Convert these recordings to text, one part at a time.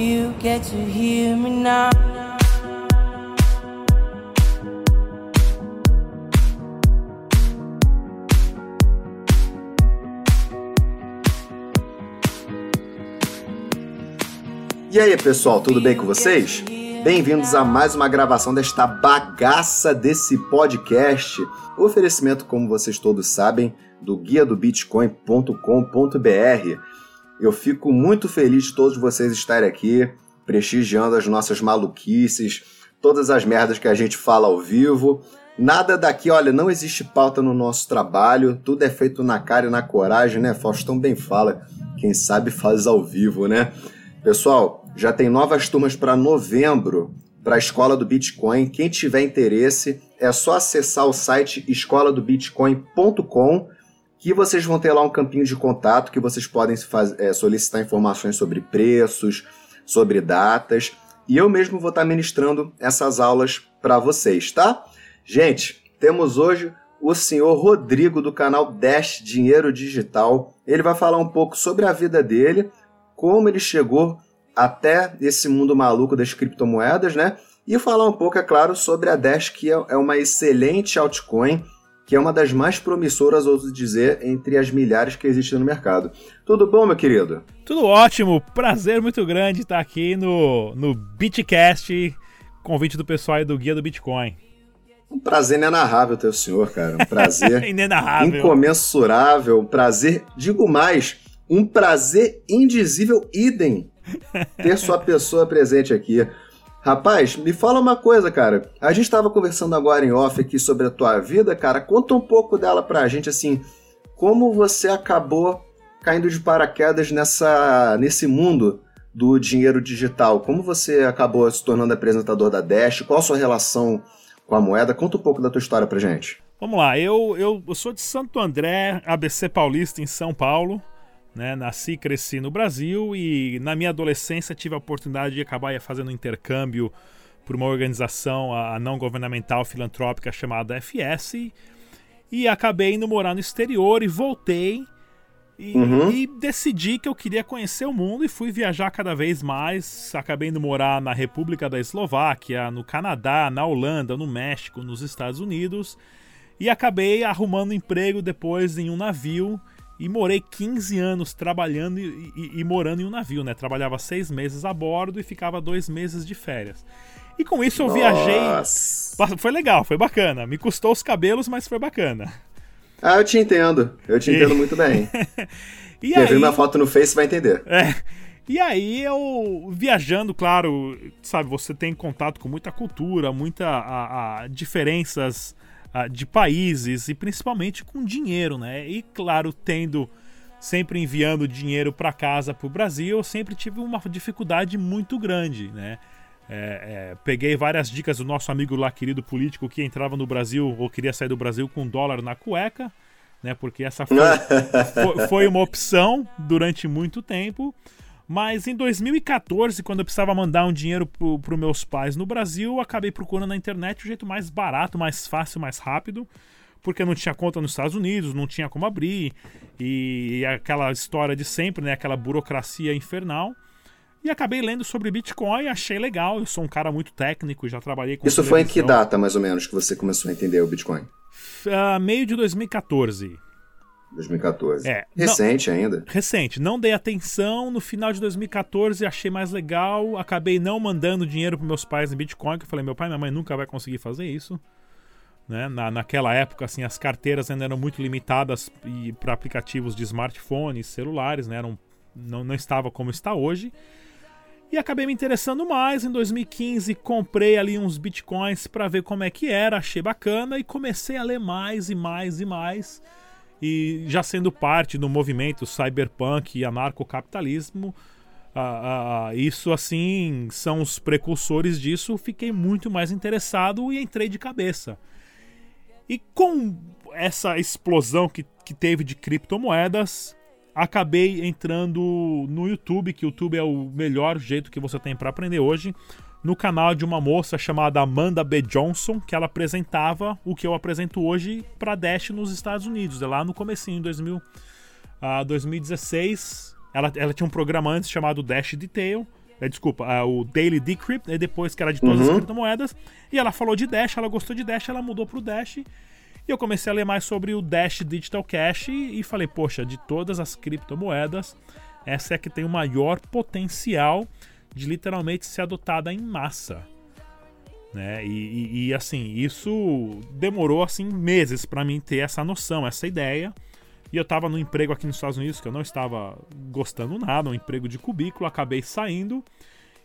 you get to hear me now? E aí, pessoal, tudo bem com vocês? Bem-vindos a mais uma gravação desta bagaça desse podcast. O oferecimento, como vocês todos sabem, do guia do bitcoin.com.br. Eu fico muito feliz de todos vocês estarem aqui, prestigiando as nossas maluquices, todas as merdas que a gente fala ao vivo. Nada daqui, olha, não existe pauta no nosso trabalho, tudo é feito na cara e na coragem, né? Faustão bem fala, quem sabe faz ao vivo, né? Pessoal, já tem novas turmas para novembro para a Escola do Bitcoin. Quem tiver interesse, é só acessar o site escoladobitcoin.com que vocês vão ter lá um campinho de contato que vocês podem é, solicitar informações sobre preços, sobre datas. E eu mesmo vou estar ministrando essas aulas para vocês, tá? Gente, temos hoje o senhor Rodrigo do canal Dash Dinheiro Digital. Ele vai falar um pouco sobre a vida dele, como ele chegou até esse mundo maluco das criptomoedas, né? E falar um pouco, é claro, sobre a Dash, que é, é uma excelente altcoin, que é uma das mais promissoras, ouso dizer, entre as milhares que existem no mercado. Tudo bom, meu querido? Tudo ótimo, prazer muito grande estar aqui no, no Bitcast, convite do pessoal aí do Guia do Bitcoin. Um prazer inenarrável ter o senhor, cara. Um prazer inenarrável. incomensurável. Um prazer, digo mais, um prazer indizível, idem, ter sua pessoa presente aqui. Rapaz, me fala uma coisa, cara. A gente estava conversando agora em off aqui sobre a tua vida, cara. Conta um pouco dela pra gente, assim, como você acabou caindo de paraquedas nessa, nesse mundo do dinheiro digital. Como você acabou se tornando apresentador da Dash? Qual a sua relação com a moeda? Conta um pouco da tua história pra gente. Vamos lá, eu, eu, eu sou de Santo André, ABC Paulista, em São Paulo. Né? Nasci e cresci no Brasil e na minha adolescência tive a oportunidade de acabar fazendo um intercâmbio por uma organização a não governamental filantrópica chamada FS e acabei indo morar no exterior e voltei e, uhum. e, decidi que eu queria conhecer o mundo e fui viajar cada vez mais. Acabei indo morar na República da Eslováquia, no Canadá, na Holanda, no México, nos Estados Unidos e acabei arrumando emprego depois em um navio e morei 15 anos trabalhando e, e, e, morando em um navio, né? Trabalhava seis meses a bordo e ficava dois meses de férias. E com isso eu viajei. Foi legal, foi bacana. Me custou os cabelos, mas foi bacana. Ah, eu te entendo. Eu te e... entendo muito bem. e Quem aí... viu minha foto no Face vai entender. É. E aí eu, viajando, claro, sabe, você tem contato com muita cultura, muita a, a, diferenças uh, de países e principalmente com dinheiro, né? E claro, tendo sempre enviando dinheiro para casa para o Brasil, eu sempre tive uma dificuldade muito grande, né? É, é, peguei várias dicas do nosso amigo lá, querido político, que entrava no Brasil ou queria sair do Brasil com dólar na cueca, né? Porque essa foi, foi, foi uma opção durante muito tempo. Mas em 2014, quando eu precisava mandar um dinheiro para os meus pais no Brasil, eu acabei procurando na internet o jeito mais barato, mais fácil, mais rápido, porque não tinha conta nos Estados Unidos, não tinha como abrir, e, e aquela história de sempre, né, aquela burocracia infernal. E acabei lendo sobre Bitcoin, achei legal. Eu sou um cara muito técnico, já trabalhei com. Isso foi em que data, mais ou menos, que você começou a entender o Bitcoin? Uh, meio de 2014. 2014. É, recente não, ainda. Recente. Não dei atenção. No final de 2014 achei mais legal. Acabei não mandando dinheiro para meus pais em Bitcoin. Que eu falei, meu pai e minha mãe nunca vai conseguir fazer isso. Né? Na, naquela época, assim, as carteiras ainda eram muito limitadas para aplicativos de smartphones, celulares, né? Eram, não, não estava como está hoje. E acabei me interessando mais. Em 2015, comprei ali uns bitcoins para ver como é que era, achei bacana e comecei a ler mais e mais e mais e já sendo parte do movimento cyberpunk e anarcocapitalismo, uh, uh, isso assim são os precursores disso. Fiquei muito mais interessado e entrei de cabeça. E com essa explosão que, que teve de criptomoedas, acabei entrando no YouTube, que o YouTube é o melhor jeito que você tem para aprender hoje no canal de uma moça chamada Amanda B. Johnson, que ela apresentava o que eu apresento hoje para Dash nos Estados Unidos, lá no comecinho, em 2000, uh, 2016. Ela, ela tinha um programa antes chamado Dash Detail, é, desculpa, uh, o Daily Decrypt, né, depois que era de todas uhum. as criptomoedas. E ela falou de Dash, ela gostou de Dash, ela mudou pro Dash. E eu comecei a ler mais sobre o Dash Digital Cash e, e falei, poxa, de todas as criptomoedas, essa é a que tem o maior potencial de literalmente ser adotada em massa. Né? E, e, e assim, isso demorou assim meses para mim ter essa noção, essa ideia. E eu estava no emprego aqui nos Estados Unidos que eu não estava gostando nada, um emprego de cubículo, acabei saindo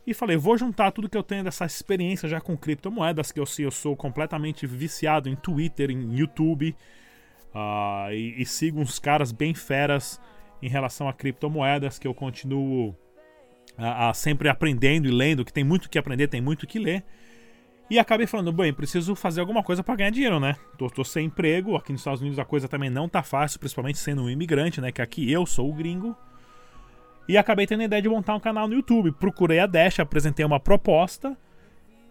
e falei, vou juntar tudo que eu tenho dessa experiência já com criptomoedas, que eu sei, eu sou completamente viciado em Twitter, em YouTube, uh, e, e, sigo uns caras bem feras em relação a criptomoedas, que eu continuo uh, uh, sempre aprendendo e lendo, que tem muito que aprender, tem muito que ler. E acabei falando, bem, preciso fazer alguma coisa para ganhar dinheiro, né? Tô, tô, sem emprego, aqui nos Estados Unidos a coisa também não tá fácil, principalmente sendo um imigrante, né? Que aqui eu sou o gringo. E acabei tendo a ideia de montar um canal no YouTube. Procurei a Dash, apresentei uma proposta.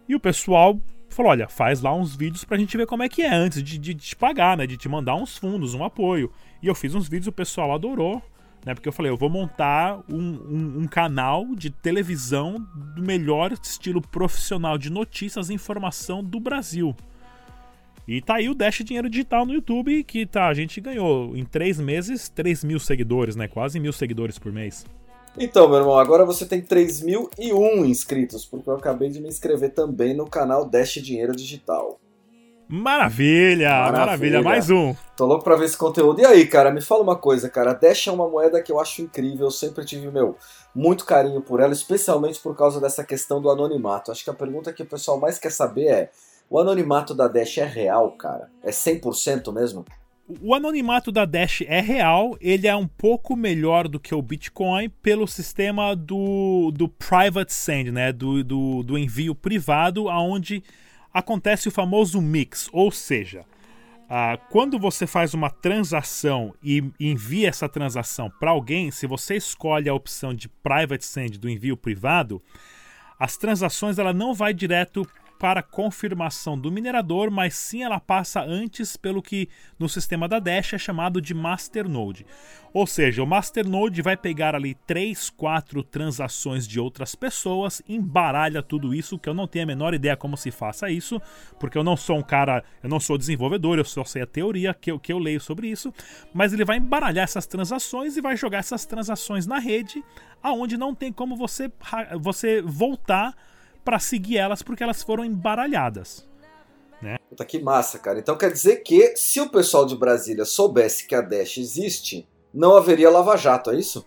E o pessoal falou: olha, faz lá uns vídeos pra gente ver como é que é antes de, de, de te pagar, né? De te mandar uns fundos, um apoio. E eu fiz uns vídeos, o pessoal adorou né? Porque eu falei, eu vou montar um, um, um, canal de televisão do melhor estilo profissional de notícias e informação do Brasil. E tá aí o Dash Dinheiro Digital no YouTube, que tá, a gente ganhou em três meses 3 mil seguidores, né? Quase mil seguidores por mês. Então, meu irmão, agora você tem 3.001 inscritos, porque eu acabei de me inscrever também no canal Dash Dinheiro Digital. Maravilha, maravilha, maravilha, mais um. Tô louco pra ver esse conteúdo. E aí, cara, me fala uma coisa, cara. Dash é uma moeda que eu acho incrível, eu sempre tive, meu, muito carinho por ela, especialmente por causa dessa questão do anonimato. Acho que a pergunta que o pessoal mais quer saber é: o anonimato da Dash é real, cara? É 100% mesmo? O anonimato da Dash é real, ele é um pouco melhor do que o Bitcoin pelo sistema do, do private send, né? Do, do, do envio privado, aonde acontece o famoso mix, ou seja, uh, quando você faz uma transação e envia essa transação para alguém, se você escolhe a opção de private send do envio privado, as transações ela não vai direto para confirmação do minerador, mas sim ela passa antes pelo que no sistema da Dash é chamado de masternode. Ou seja, o masternode vai pegar ali 3, 4 transações de outras pessoas, embaralha tudo isso, que eu não tenho a menor ideia como se faça isso, porque eu não sou um cara, eu não sou desenvolvedor, eu só sei a teoria que eu, que eu leio sobre isso, mas ele vai embaralhar essas transações e vai jogar essas transações na rede, aonde não tem como você, você voltar para seguir elas porque elas foram embaralhadas. Né? Puta que massa, cara. Então quer dizer que se o pessoal de Brasília soubesse que a Dash existe, não haveria lava-jato, é isso?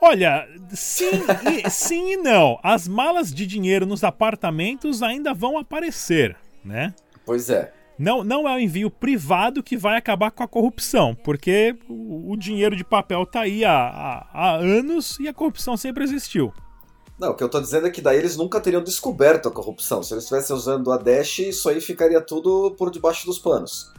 Olha, sim e, sim e não. As malas de dinheiro nos apartamentos ainda vão aparecer, né? Pois é. Não, não é o envio privado que vai acabar com a corrupção, porque o, o dinheiro de papel tá aí há, há, há anos e a corrupção sempre existiu. Não, o que eu tô dizendo é que daí eles nunca teriam descoberto a corrupção. Se eles estivessem usando a Dash, isso aí ficaria tudo por debaixo dos panos.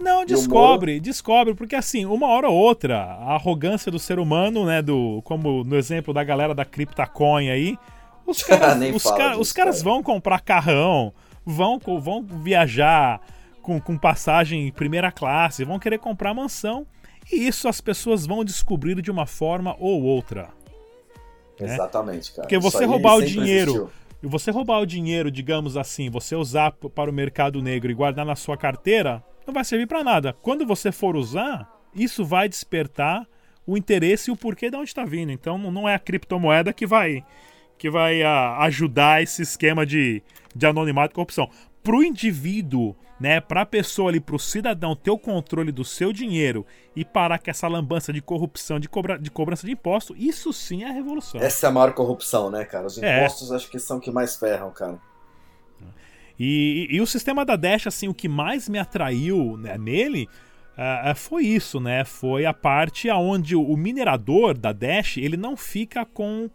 não, descobre, descobre, porque assim, uma hora ou outra, a arrogância do ser humano, né, do como no exemplo da galera da CryptoCoin aí, os caras, os, cara, disso, os caras cara. vão comprar carrão, vão, vão viajar com, com passagem em primeira classe, vão querer comprar mansão, e isso as pessoas vão descobrir de uma forma ou outra. Né? Exatamente, cara. Porque você roubar o dinheiro. E você roubar o dinheiro, digamos assim, você usar para o mercado negro e guardar na sua carteira, não vai servir para nada. Quando você for usar, isso vai despertar o interesse e o porquê de onde está vindo. Então não é a criptomoeda que vai que vai a, ah, ajudar esse esquema de, de anonimato e corrupção. Para o indivíduo né, para a pessoa ali, para o cidadão ter o controle do seu dinheiro e parar com essa lambança de corrupção, de, cobra, de cobrança de imposto, isso sim é a revolução. Essa é a maior corrupção, né, cara? Os é. impostos é. acho que são que mais ferram, cara. E, e, e, o sistema da Dash, assim, o que mais me atraiu né, nele uh, foi isso, né? Foi a parte onde o minerador da Dash ele não fica com uh,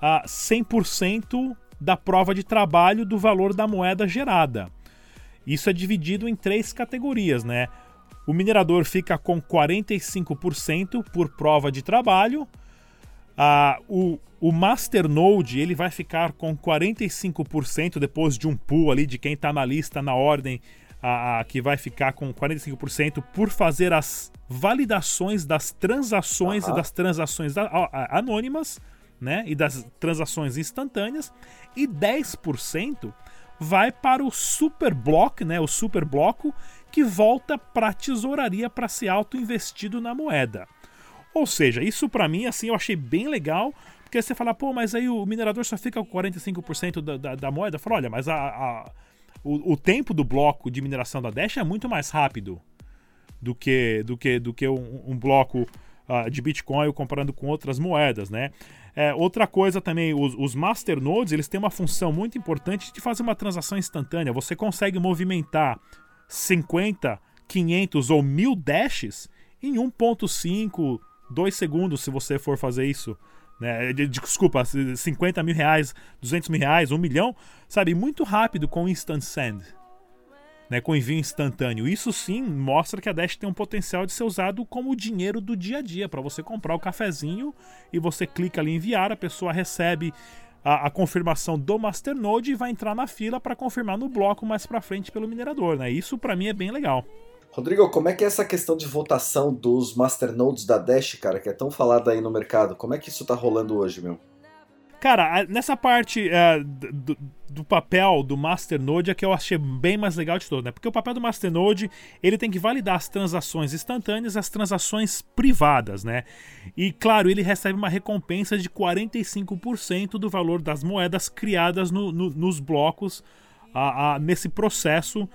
ah, 100% da prova de trabalho do valor da moeda gerada. Isso é dividido em três categorias, né? O minerador fica com 45% por prova de trabalho. Ah, o, o Masternode ele vai ficar com 45% depois de um pool ali de quem está na lista na ordem ah, que vai ficar com 45% por fazer as validações das transações uhum. e das transações anônimas. né, e das transações instantâneas, e 10% vai para o super bloco, né, o super bloco que volta para a tesouraria para ser auto-investido na moeda. Ou seja, isso para mim assim eu achei bem legal, porque você fala, pô, mas aí o minerador só fica com 45% da, da, da moeda. Fala, olha, mas a, a o, o, tempo do bloco de mineração da Dash é muito mais rápido do que, do que, do que um, um bloco uh, de Bitcoin comparando com outras moedas, né? É, outra coisa também, os, os masternodes, eles têm uma função muito importante de fazer uma transação instantânea. Você consegue movimentar 50, 500 ou 1000 dashes em 1.5, 2 segundos se você for fazer isso. Né? Desculpa, 50 mil reais, 200 mil reais, 1 milhão, sabe? Muito rápido com Instant Send. Né, com envio instantâneo. Isso sim mostra que a Dash tem um potencial de ser usado como dinheiro do dia a dia, para você comprar o cafezinho e você clica ali em enviar, a pessoa recebe a, a confirmação do Masternode e vai entrar na fila para confirmar no bloco mais para frente pelo minerador. Né? Isso para mim é bem legal. Rodrigo, como é que é essa questão de votação dos masternodes da Dash, cara, que é tão falada aí no mercado? Como é que isso tá rolando hoje, meu? Cara, nessa parte uh, do, do, papel do Masternode é que eu achei bem mais legal de todo, né? Porque o papel do Masternode, ele tem que validar as transações instantâneas as transações privadas, né? E, claro, ele recebe uma recompensa de 45% do valor das moedas criadas no, no, nos blocos uh, uh, nesse processo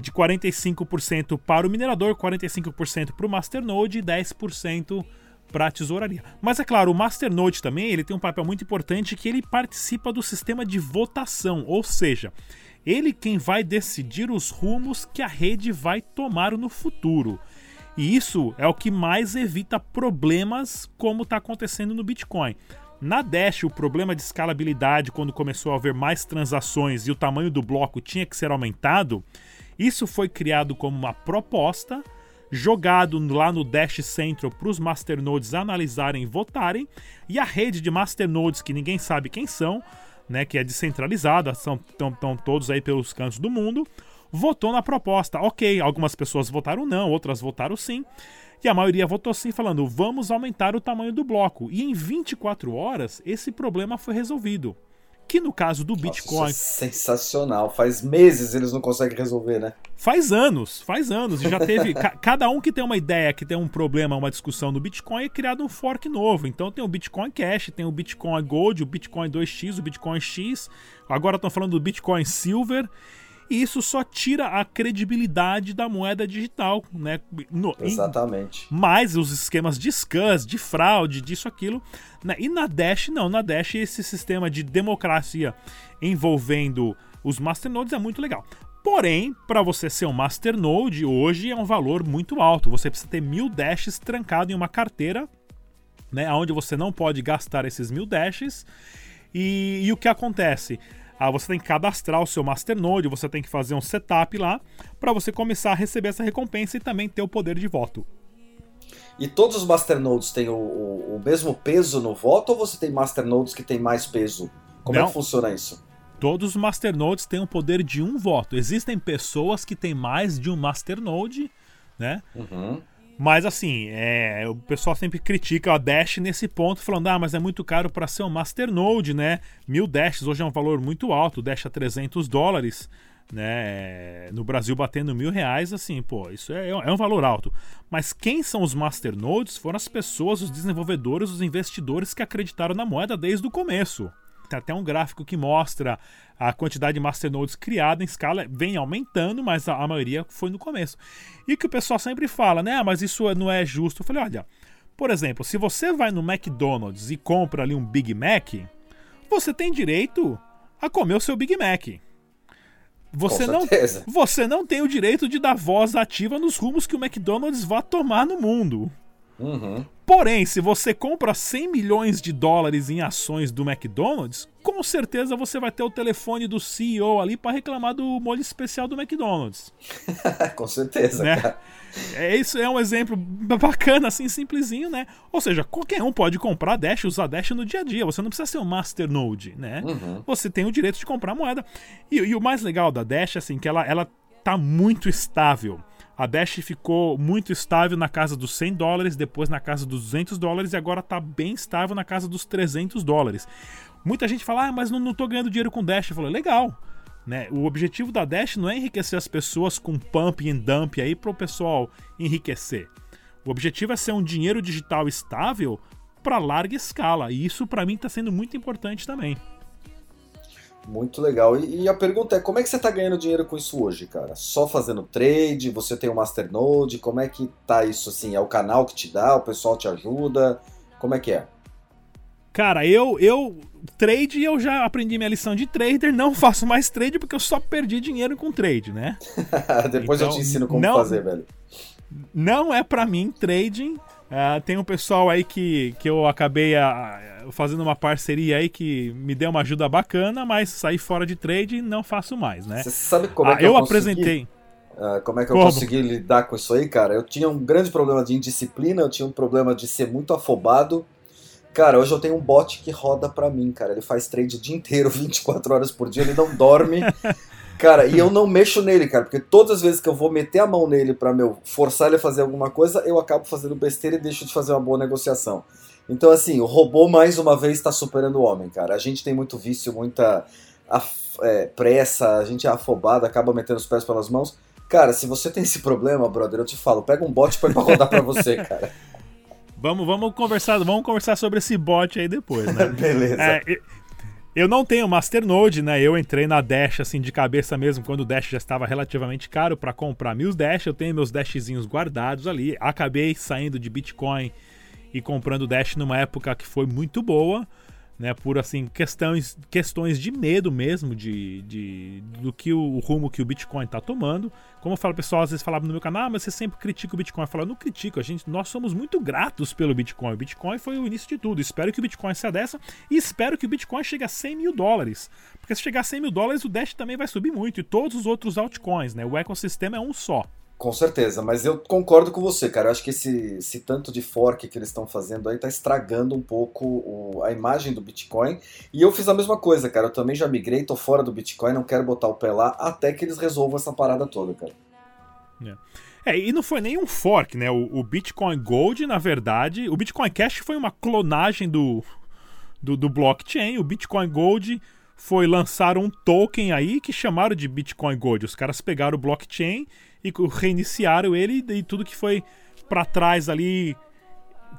de 45% para o minerador, 45% para o masternode e 10% para a tesouraria. Mas é claro, o masternode também ele tem um papel muito importante que ele participa do sistema de votação, ou seja, ele quem vai decidir os rumos que a rede vai tomar no futuro. E isso é o que mais evita problemas como está acontecendo no Bitcoin. Na Dash, o problema de escalabilidade, quando começou a haver mais transações e o tamanho do bloco tinha que ser aumentado, isso foi criado como uma proposta, jogado lá no Dash Central para os masternodes analisarem e votarem, e a rede de masternodes, que ninguém sabe quem são, né, que é descentralizada, são estão todos aí pelos cantos do mundo, votou na proposta. Ok, algumas pessoas votaram não, outras votaram sim. E a maioria votou sim, falando vamos aumentar o tamanho do bloco. E em 24 horas, esse problema foi resolvido. Que no caso do Bitcoin. Nossa, é sensacional. Faz meses eles não conseguem resolver, né? Faz anos, faz anos. E já teve. ca cada um que tem uma ideia, que tem um problema, uma discussão no Bitcoin, é criado um fork novo. Então tem o Bitcoin Cash, tem o Bitcoin Gold, o Bitcoin 2x, o Bitcoin X. Agora estão falando do Bitcoin Silver e isso só tira a credibilidade da moeda digital, né? No, Exatamente. Mais os esquemas de scans, de fraude, disso, aquilo. Né? E na Dash, não. Na Dash, esse sistema de democracia envolvendo os masternodes é muito legal. Porém, para você ser um masternode, hoje é um valor muito alto. Você precisa ter mil dashes trancado em uma carteira, né? Onde você não pode gastar esses mil dashes. E, e o que acontece? Ah, você tem que cadastrar o seu Masternode, você tem que fazer um setup lá para você começar a receber essa recompensa e também ter o poder de voto. E todos os masternodes têm o, o, o mesmo peso no voto ou você tem masternodes que têm mais peso? Como Não. é que funciona isso? Todos os masternodes têm o poder de um voto. Existem pessoas que têm mais de um masternode, né? Uhum. Mas assim, é, o pessoal sempre critica a Dash nesse ponto, falando: ah, mas é muito caro para ser um Masternode, né? Mil Dashes hoje é um valor muito alto, Dash a 300 dólares, né? No Brasil batendo mil reais, assim, pô, isso é, é um valor alto. Mas quem são os Masternodes foram as pessoas, os desenvolvedores, os investidores que acreditaram na moeda desde o começo. Tem até um gráfico que mostra a quantidade de masternodes criada em escala vem aumentando, mas a, a, maioria foi no começo. E que o pessoal sempre fala, né? Ah, mas isso não é justo. Eu falei, olha, por exemplo, se você vai no McDonald's e compra ali um Big Mac, você tem direito a comer o seu Big Mac. Você não, você não tem o direito de dar voz ativa nos rumos que o McDonald's vá tomar no mundo. Uhum. Porém, se você compra 100 milhões de dólares em ações do McDonald's, com certeza você vai ter o telefone do CEO ali para reclamar do molho especial do McDonald's. com certeza, né? cara. É, isso é um exemplo bacana, assim, simplesinho, né? Ou seja, qualquer um pode comprar Dash, usar Dash no dia a dia. Você não precisa ser um Masternode, né? Uhum. Você tem o direito de comprar moeda. E, e, o mais legal da Dash, assim, que ela, ela tá muito estável A Dash ficou muito estável na casa dos 100 dólares, depois na casa dos 200 dólares e agora está bem estável na casa dos 300 dólares. Muita gente fala, ah, mas não, tô ganhando dinheiro com Dash. Eu falo, legal. Né? O objetivo da Dash não é enriquecer as pessoas com pump e dump aí para o pessoal enriquecer. O objetivo é ser um dinheiro digital estável para larga escala. E isso para mim está sendo muito importante também. Muito legal. E, e, a pergunta é, como é que você está ganhando dinheiro com isso hoje, cara? Só fazendo trade? Você tem o um Masternode? Como é que tá isso assim? É o canal que te dá? O pessoal te ajuda? Como é que é? Cara, eu, eu trade eu já aprendi minha lição de trader, não faço mais trade porque eu só perdi dinheiro com trade, né? Depois então, eu te ensino como não, fazer, velho. Não é para mim trading. Uh, tem um pessoal aí que, que eu acabei uh, fazendo uma parceria aí que me deu uma ajuda bacana, mas saí fora de trade e não faço mais, né? Você sabe como é ah, que eu, eu apresentei. Uh, como é que eu como? consegui lidar com isso aí, cara? Eu tinha um grande problema de indisciplina, eu tinha um problema de ser muito afobado Cara, hoje eu tenho um bot que roda pra mim, cara. Ele faz trade o dia inteiro, 24 horas por dia, ele não dorme. Cara, e eu não mexo nele, cara, porque todas as vezes que eu vou meter a mão nele pra, meu, forçar ele a fazer alguma coisa, eu acabo fazendo besteira e deixo de fazer uma boa negociação. Então, assim, o robô mais uma vez está superando o homem, cara. A gente tem muito vício, muita é, pressa, a gente é afobado, acaba metendo os pés pelas mãos. Cara, se você tem esse problema, brother, eu te falo, pega um bot pra rodar pra você, cara. Vamos, vamos conversar, vamos conversar sobre esse bot aí depois, né? Beleza. É, eu não tenho Masternode, né? Eu entrei na Dash assim de cabeça mesmo quando o Dash já estava relativamente caro para comprar meus Dash. Eu tenho meus Dashzinhos guardados ali. Acabei saindo de Bitcoin e comprando Dash numa época que foi muito boa né, por assim questões, questões de medo mesmo de, de do que o, o rumo que o Bitcoin está tomando. Como eu falo, pessoal às vezes falava no meu canal, ah, mas você sempre critica o Bitcoin. Eu falo, não critico, a gente, nós somos muito gratos pelo Bitcoin. O Bitcoin foi o início de tudo. Espero que o Bitcoin seja dessa e espero que o Bitcoin chegue a 100 mil dólares. Porque se chegar a 100 mil dólares, o Dash também vai subir muito e todos os outros altcoins, né? O ecossistema é um só. Com certeza, mas eu concordo com você, cara. Eu acho que esse, esse tanto de fork que eles estão fazendo aí tá estragando um pouco o, a imagem do Bitcoin. E eu fiz a mesma coisa, cara. Eu também já migrei, tô fora do Bitcoin, não quero botar o pé lá até que eles resolvam essa parada toda, cara. É. É, e não foi nem um fork, né? O, o, Bitcoin Gold, na verdade, o Bitcoin Cash foi uma clonagem do, do, do blockchain. O Bitcoin Gold foi lançar um token aí que chamaram de Bitcoin Gold. Os caras pegaram o blockchain e reiniciaram ele e tudo que foi para trás ali.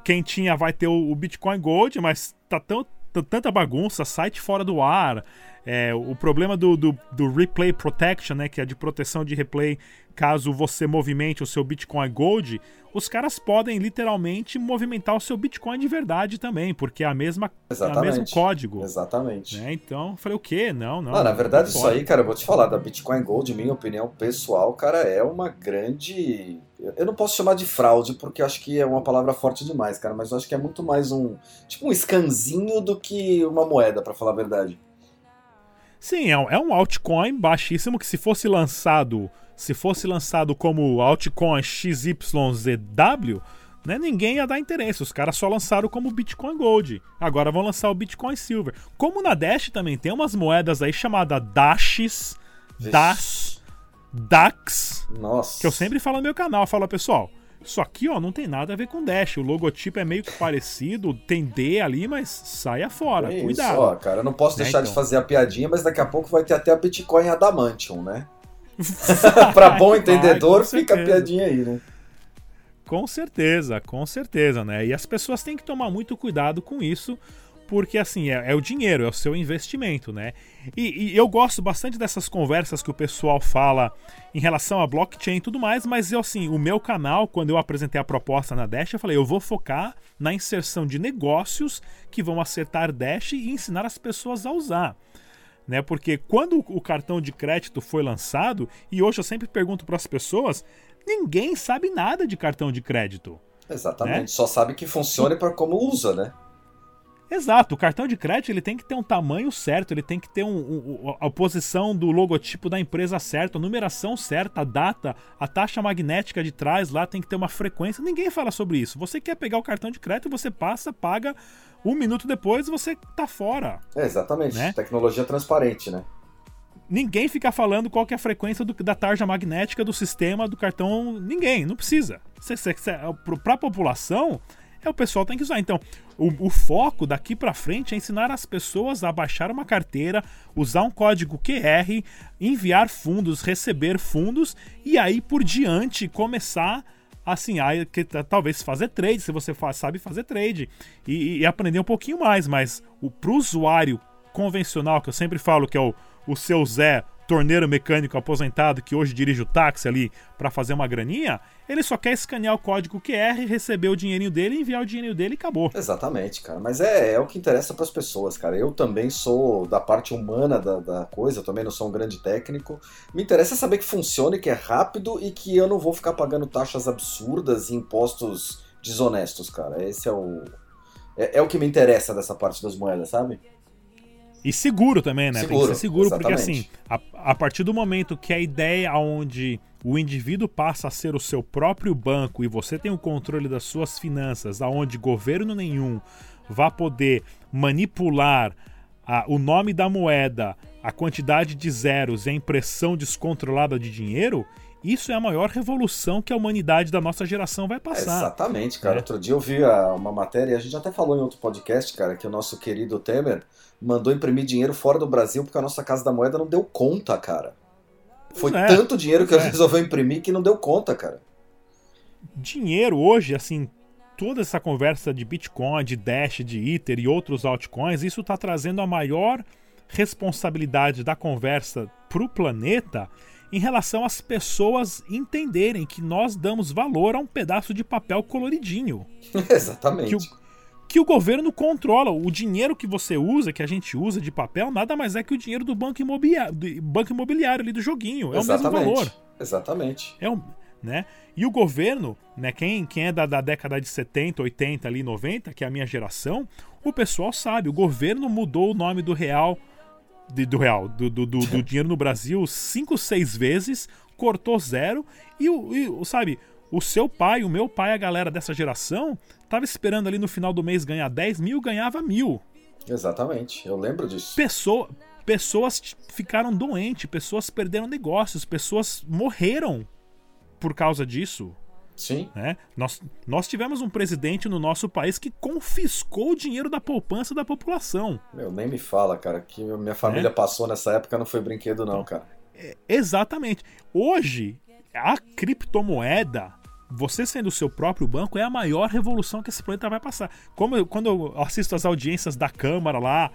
Quem tinha vai ter o Bitcoin Gold, mas tá tão, tanta bagunça, site fora do ar, é, o problema do, do, do, Replay Protection, né, que é de proteção de replay caso você movimente o seu Bitcoin Gold, os caras podem literalmente movimentar o seu Bitcoin de verdade também, porque é a mesma é o mesmo código. Exatamente. Né? Então, eu falei, o quê? Não, não. Na verdade, isso aí, cara, eu vou te falar, da Bitcoin Gold, minha opinião pessoal, cara, é uma grande. Eu não posso chamar de fraude, porque acho que é uma palavra forte demais, cara, mas eu acho que é muito mais um. Tipo um scanzinho do que uma moeda, para falar a verdade. Sim, é um, é um altcoin baixíssimo que se fosse lançado, se fosse lançado como altcoin XYZW, né, ninguém ia dar interesse. Os caras só lançaram como Bitcoin Gold. Agora vão lançar o Bitcoin Silver. Como na Dash também tem umas moedas aí chamadas Dashes, Das, DAX. Nossa. Que eu sempre falo no meu canal. Falo, pessoal, isso aqui, ó, não tem nada a ver com Dash. O logotipo é meio que parecido, tem D ali, mas saia fora. É Cuidado. Isso, ó, cara, eu não posso deixar então. de fazer a piadinha, mas daqui a pouco vai ter até a Bitcoin Adamantium, né? pra bom entendedor, vai, fica a piadinha aí, né? Com certeza, com certeza, né? E as pessoas têm que tomar muito cuidado com isso, porque assim, é, é, o dinheiro, é o seu investimento, né? E, e, eu gosto bastante dessas conversas que o pessoal fala em relação a blockchain e tudo mais, mas eu assim, o meu canal, quando eu apresentei a proposta na Dash, eu falei, eu vou focar na inserção de negócios que vão acertar Dash e ensinar as pessoas a usar. Né? Porque quando o cartão de crédito foi lançado, e hoje eu sempre pergunto para as pessoas, ninguém sabe nada de cartão de crédito. Exatamente, né? só sabe que funciona para como usa, né? Exato, o cartão de crédito ele tem que ter um tamanho certo, ele tem que ter um, um, a posição do logotipo da empresa certa, a numeração certa, a data, a taxa magnética de trás lá tem que ter uma frequência. Ninguém fala sobre isso. Você quer pegar o cartão de crédito, você passa, paga, um minuto depois você tá fora. É, exatamente, né? tecnologia transparente, né? ninguém fica falando qual que é a frequência do, da tarja magnética do sistema do cartão. Ninguém, não precisa. Para a população, é o pessoal tem que usar. Então, o, o foco daqui para frente é ensinar as pessoas a baixar uma carteira, usar um código QR, enviar fundos, receber fundos e aí por diante começar assim, aí, que, talvez fazer trade, se você faz, sabe fazer trade e, e, aprender um pouquinho mais, mas o pro usuário convencional, que eu sempre falo que é o, o seu Zé torneiro mecânico aposentado que hoje dirige o táxi ali para fazer uma graninha, ele só quer escanear o código QR, receber o dinheirinho dele, enviar o dinheirinho dele e acabou. Exatamente, cara. Mas é, é o que interessa para as pessoas, cara. Eu também sou da parte humana da, da coisa, eu também não sou um grande técnico. Me interessa saber que funciona, que é rápido e que eu não vou ficar pagando taxas absurdas e impostos desonestos, cara. Esse é o. É, é o que me interessa dessa parte das moedas, sabe? E seguro também, né? Seguro, Tem que ser seguro, exatamente. porque assim, a, a, partir do momento que a ideia onde o indivíduo passa a ser o seu próprio banco e você tem o controle das suas finanças, aonde governo nenhum vá poder manipular a, o nome da moeda, a quantidade de zeros e a impressão descontrolada de dinheiro, isso é a maior revolução que a humanidade da nossa geração vai passar. exatamente, cara. É. Outro dia eu vi uma matéria, a gente até falou em outro podcast, cara, que o nosso querido Temer mandou imprimir dinheiro fora do Brasil porque a nossa Casa da Moeda não deu conta, cara. Foi é, tanto dinheiro que é. ele resolveu imprimir que não deu conta, cara. Dinheiro hoje, assim, toda essa conversa de Bitcoin, de Dash, de Ether e outros altcoins, isso está trazendo a maior responsabilidade da conversa para o planeta em relação às pessoas entenderem que nós damos valor a um pedaço de papel coloridinho. Exatamente. Que o, que o governo controla. O dinheiro que você usa, que a gente usa de papel, nada mais é que o dinheiro do banco imobiliário, do banco imobiliário ali do joguinho. É Exatamente. o mesmo valor. Exatamente. É um, né? E o governo, né, quem, quem é da, da década de 70, 80, ali 90, que é a minha geração, o pessoal sabe, o governo mudou o nome do real de, do real, do, do, do, do dinheiro no Brasil cinco, seis vezes, cortou zero e, e, sabe, o seu pai, o meu pai, a galera dessa geração, tava esperando ali no final do mês ganhar 10 mil, ganhava mil. Exatamente, eu lembro disso. Pessoa, pessoas ficaram doentes, pessoas perderam negócios, pessoas morreram por causa disso. Sim. Né? Nós, nós tivemos um presidente no nosso país que confiscou o dinheiro da poupança da população. Meu, nem me fala, cara, que minha família é. passou nessa época não foi brinquedo, não, cara. É, exatamente. Hoje, a criptomoeda, você sendo o seu próprio banco, é a maior revolução que esse planeta vai passar. Como eu, quando eu assisto as audiências da Câmara lá,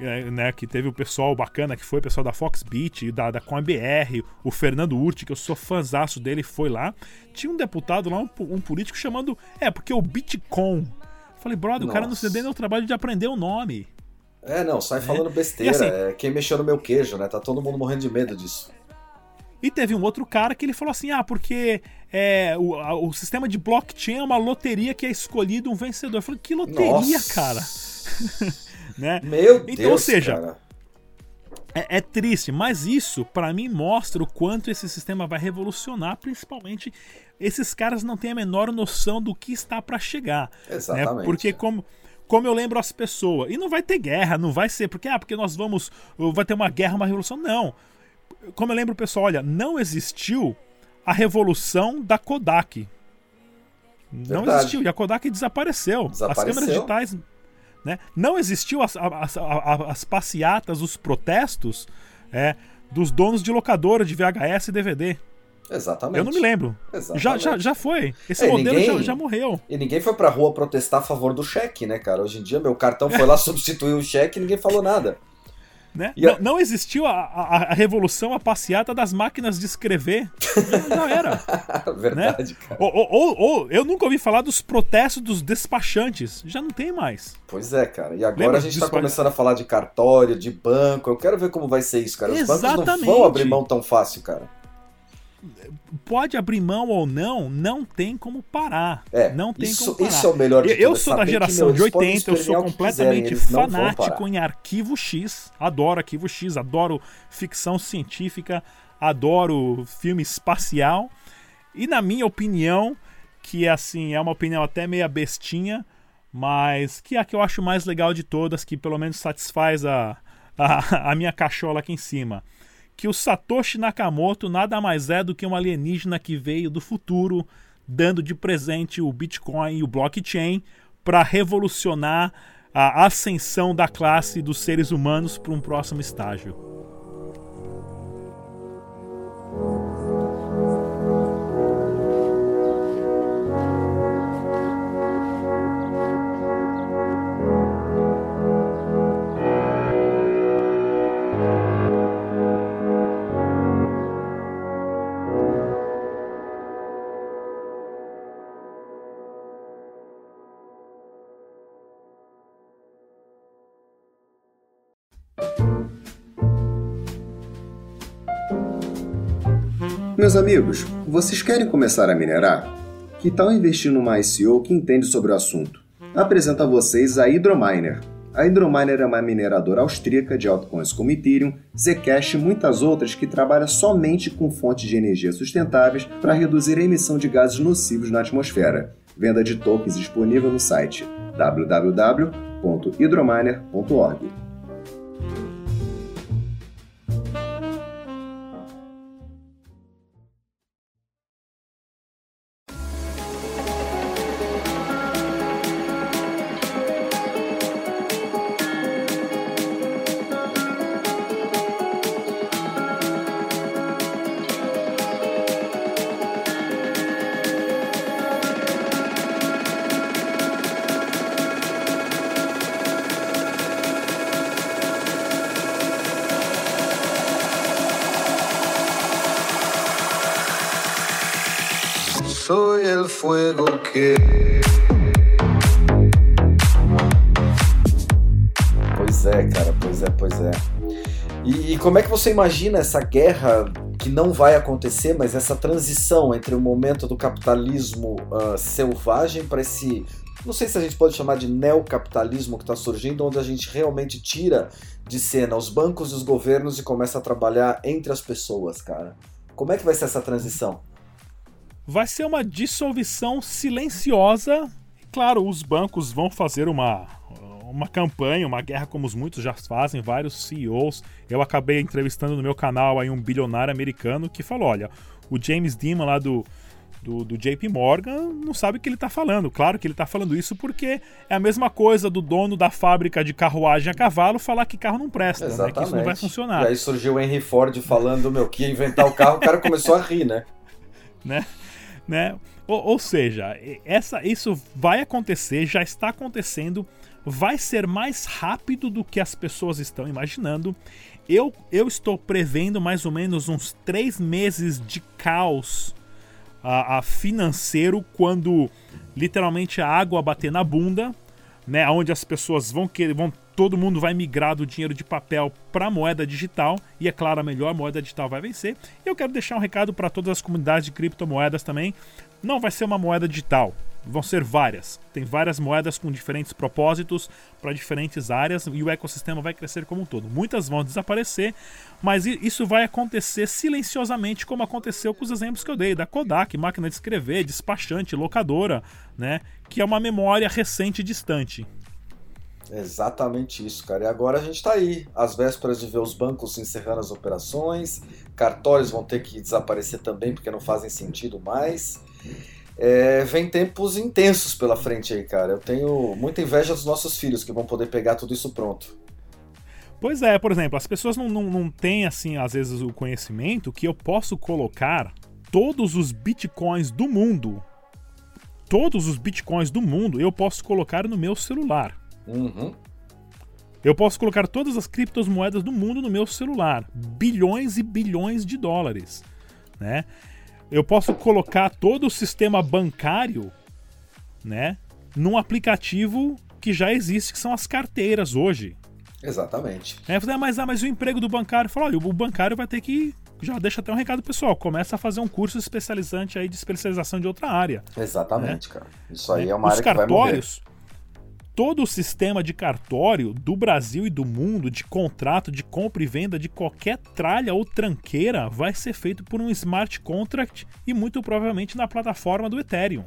é, né, que teve o pessoal bacana que foi, o pessoal da Foxbit, da, da ComBR, o Fernando Urti, que eu sou fãzaço dele, foi lá. Tinha um deputado lá, um, um político chamando. É, porque o Bitcoin. Falei, brother, Nossa. o cara não se deu o trabalho de aprender o nome. É, não, sai falando é. besteira. Assim, é quem mexeu no meu queijo, né? Tá todo mundo morrendo de medo disso. E teve um outro cara que ele falou assim: ah, porque é, o, a, o sistema de blockchain é uma loteria que é escolhido um vencedor. Eu falei, que loteria, Nossa. cara? né? Meu então, Deus, ou seja, cara. É, é, triste, mas isso para mim mostra o quanto esse sistema vai revolucionar, principalmente esses caras não têm a menor noção do que está para chegar. Né? Exatamente. Né? Porque como como eu lembro as pessoas, e não vai ter guerra, não vai ser porque ah, porque nós vamos vai ter uma guerra, uma revolução, não. Como eu lembro, pessoal, olha, não existiu a revolução da Kodak. Não Verdade. existiu. E a Kodak desapareceu. desapareceu. As câmeras digitais né? Não existiu as, as, as, passeatas, os protestos é, dos donos de locadora de VHS e DVD. Exatamente. Eu não me lembro. Já, já, já foi. Esse é, modelo ninguém, já, já, morreu. E ninguém foi pra rua protestar a favor do cheque, né, cara? Hoje em dia, meu cartão foi lá substituir o cheque e ninguém falou nada. Né? Não, não, existiu a, a, a, revolução, a passeata das máquinas de escrever. Já era. Verdade, né? cara. Ou, ou, ou, eu nunca ouvi falar dos protestos dos despachantes. Já não tem mais. Pois é, cara. E agora Lembra a gente está começando a falar de cartório, de banco. Eu quero ver como vai ser isso, cara. Os Exatamente. bancos não vão abrir mão tão fácil, cara pode abrir mão ou não, não tem como parar. É, não tem isso, como parar. Isso é o melhor de Eu, eu sou da geração de 80, eu sou completamente fanático em arquivo X. Adoro arquivo X, adoro ficção científica, adoro filme espacial. E na minha opinião, que assim, é uma opinião até meia bestinha, mas que é a que eu acho mais legal de todas, que pelo menos satisfaz a, a, a minha cachola aqui em cima que o Satoshi Nakamoto nada mais é do que um alienígena que veio do futuro dando de presente o Bitcoin e o blockchain para revolucionar a ascensão da classe dos seres humanos para um próximo estágio. Meus amigos, vocês querem começar a minerar? Que tal investir numa ICO que entende sobre o assunto? Apresento a vocês a Hydrominer. A Hydrominer é uma mineradora austríaca de altcoins como Ethereum, Zcash e muitas outras que trabalha somente com fontes de energia sustentáveis para reduzir a emissão de gases nocivos na atmosfera. Venda de tokens disponível no site www.hydrominer.org. você imagina essa guerra que não vai acontecer, mas essa transição entre o momento do capitalismo uh, selvagem para esse. Não sei se a gente pode chamar de neocapitalismo que está surgindo, onde a gente realmente tira de cena os bancos e os governos e começa a trabalhar entre as pessoas, cara. Como é que vai ser essa transição? vai ser uma dissolução silenciosa. Claro, os bancos vão fazer uma, uma campanha, uma guerra como os muitos já fazem, vários CEOs. Eu acabei entrevistando no meu canal aí um bilionário americano que falou: olha, o James Dimon lá do, do, do, JP Morgan não sabe o que ele está falando. Claro que ele está falando isso porque é a mesma coisa do dono da fábrica de carruagem a cavalo falar que carro não presta, né? que isso não vai funcionar. E aí surgiu o Henry Ford falando meu, que ia inventar o carro, o cara começou a rir, né? né? né? Ou, ou, seja, essa, isso vai acontecer, já está acontecendo, vai ser mais rápido do que as pessoas estão imaginando. Eu, eu estou prevendo mais ou menos uns três meses de caos a, a financeiro quando literalmente a água bater na bunda, né? Onde as pessoas vão querer, vão todo mundo vai migrar do dinheiro de papel para moeda digital e é claro a melhor moeda digital vai vencer. Eu quero deixar um recado para todas as comunidades de criptomoedas também. Não vai ser uma moeda digital, vão ser várias. Tem várias moedas com diferentes propósitos para diferentes áreas e o ecossistema vai crescer como um todo. Muitas vão desaparecer, mas isso vai acontecer silenciosamente, como aconteceu com os exemplos que eu dei da Kodak, máquina de escrever, despachante, locadora, né, que é uma memória recente e distante. Exatamente isso, cara. E agora a gente está aí, às vésperas de ver os bancos encerrando as operações, cartórios vão ter que desaparecer também porque não fazem sentido mais. É, vem tempos intensos pela frente aí, cara. Eu tenho muita inveja dos nossos filhos que vão poder pegar tudo isso pronto. Pois é, por exemplo, as pessoas não, não, não têm, assim, às vezes, o conhecimento que eu posso colocar todos os bitcoins do mundo. Todos os bitcoins do mundo eu posso colocar no meu celular. Uhum. Eu posso colocar todas as criptomoedas do mundo no meu celular, bilhões e bilhões de dólares, né? Eu posso colocar todo o sistema bancário, né, num aplicativo que já existe, que são as carteiras hoje. Exatamente. É, ah, mas, ah, mas o emprego do bancário, fala, olha, o bancário vai ter que já deixa até um recado pessoal, começa a fazer um curso especializante aí de especialização de outra área. Exatamente, né? cara. Isso aí é uma Os área cartórios, que vai morrer todo o sistema de cartório do Brasil e do mundo, de contrato de compra e venda de qualquer tralha ou tranqueira, vai ser feito por um smart contract e muito provavelmente na plataforma do Ethereum.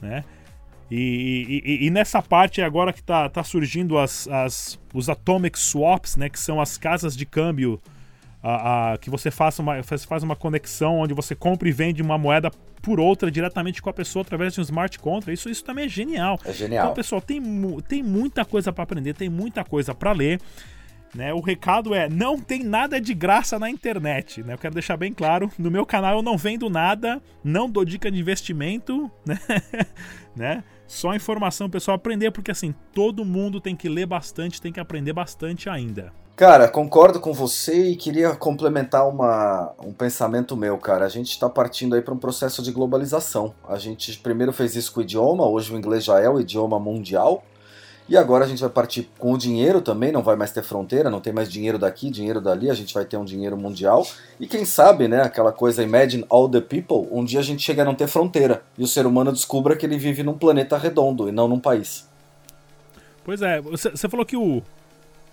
Né? E, e, e, nessa parte agora que está tá surgindo as, as, os atomic swaps, né, que são as casas de câmbio a, a, que você faça uma, faz uma conexão onde você compra e vende uma moeda por outra diretamente com a pessoa através de um smart contract. Isso, isso também é genial. É genial. Então, pessoal, tem, tem muita coisa para aprender, tem muita coisa para ler. Né? O recado é: não tem nada de graça na internet. Né? Eu quero deixar bem claro: no meu canal eu não vendo nada, não dou dica de investimento, né? né? Só informação pessoal aprender, porque assim, todo mundo tem que ler bastante, tem que aprender bastante ainda. Cara, concordo com você e queria complementar uma, um pensamento meu, cara. A gente está partindo aí para um processo de globalização. A gente primeiro fez isso com o idioma, hoje o inglês já é o idioma mundial. E agora a gente vai partir com o dinheiro também, não vai mais ter fronteira, não tem mais dinheiro daqui, dinheiro dali, a gente vai ter um dinheiro mundial. E quem sabe, né, aquela coisa Imagine All the People, um dia a gente chega a não ter fronteira e o ser humano descubra que ele vive num planeta redondo e não num país. Pois é, você falou que o,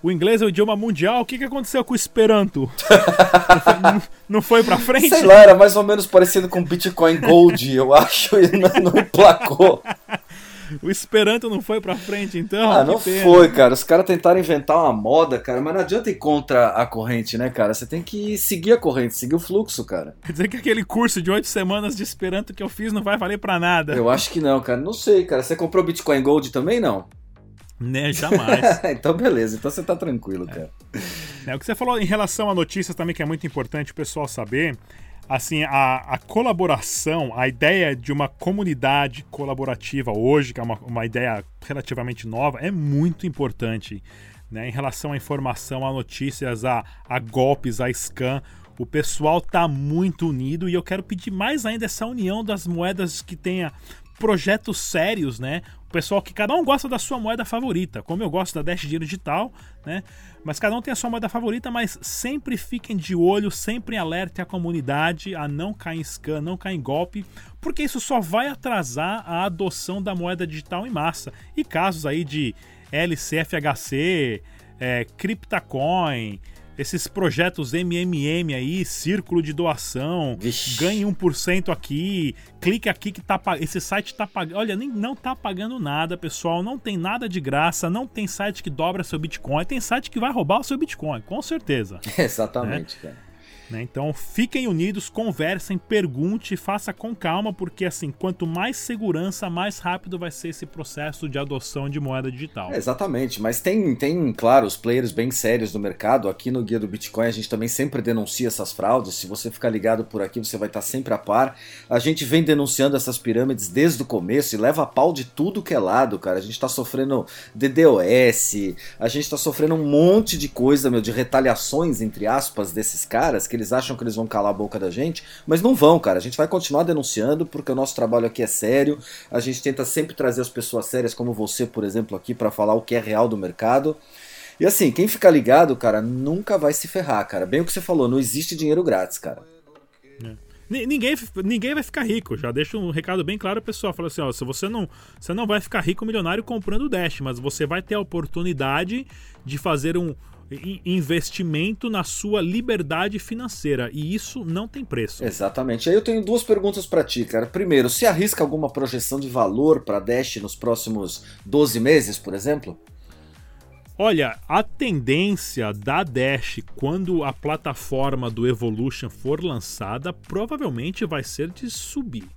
o inglês é o idioma mundial, o que, que aconteceu com o Esperanto? não, foi, não, não foi pra frente? Sei lá, era mais ou menos parecido com Bitcoin Gold, eu acho, e não, não emplacou. O Esperanto não foi pra frente, então? Ah, não pena. foi, cara. Os caras tentaram inventar uma moda, cara, mas não adianta ir contra a corrente, né, cara? Você tem que seguir a corrente, seguir o fluxo, cara. Quer dizer que aquele curso de oito semanas de Esperanto que eu fiz não vai valer pra nada? Eu acho que não, cara. Não sei, cara. Você comprou Bitcoin Gold também, não? Né, jamais. então beleza, então você tá tranquilo, cara. É, o que você falou em relação a notícias também que é muito importante o pessoal saber, assim, a, a colaboração, a ideia de uma comunidade colaborativa hoje, que é uma, uma ideia relativamente nova, é muito importante. Né, em relação à informação, a notícias, a, a golpes, a scam, o pessoal tá muito unido e eu quero pedir mais ainda essa união das moedas que tenha projetos sérios, né? O pessoal que cada um gosta da sua moeda favorita, como eu gosto da Dash Dinheiro Digital, né? Mas cada um tem a sua moeda favorita, mas sempre fiquem de olho, sempre alerte a comunidade a não cair em scam, não cair em golpe, porque isso só vai atrasar a adoção da moeda digital em massa. E casos aí de LCFHC, é, esses projetos MMM aí, círculo de doação, Vixe. ganhe 1% aqui, clique aqui que tá esse site tá pagando. Olha, nem não tá pagando nada, pessoal, não tem nada de graça, não tem site que dobra seu Bitcoin, tem site que vai roubar o seu Bitcoin, com certeza. Exatamente, né? cara. Né? Então fiquem unidos, conversem, pergunte, faça com calma, porque assim, quanto mais segurança, mais rápido vai ser esse processo de adoção de moeda digital. É, exatamente, mas tem, tem, claro, os players bem sérios do mercado. Aqui no Guia do Bitcoin a gente também sempre denuncia essas fraudes. Se você ficar ligado por aqui, você vai estar sempre a par. A gente vem denunciando essas pirâmides desde o começo e leva a pau de tudo que é lado, cara. A gente está sofrendo DDoS, a gente está sofrendo um monte de coisa, meu, de retaliações, entre aspas, desses caras que eles acham que eles vão calar a boca da gente, mas não vão, cara. A gente vai continuar denunciando porque o nosso trabalho aqui é sério. A gente tenta sempre trazer as pessoas sérias como você, por exemplo, aqui para falar o que é real do mercado. E assim, quem ficar ligado, cara, nunca vai se ferrar, cara. Bem o que você falou, não existe dinheiro grátis, cara. É. Ninguém, ninguém vai ficar rico. Já deixa um recado bem claro, pessoal. Fala assim, ó, se você não, você não vai ficar rico milionário comprando Dash, mas você vai ter a oportunidade de fazer um, investimento na sua liberdade financeira e isso não tem preço. Exatamente. Aí eu tenho duas perguntas para ti, cara. Primeiro, se arrisca alguma projeção de valor para Dash nos próximos 12 meses, por exemplo? Olha, a tendência da Dash quando a plataforma do Evolution for lançada provavelmente vai ser de subir.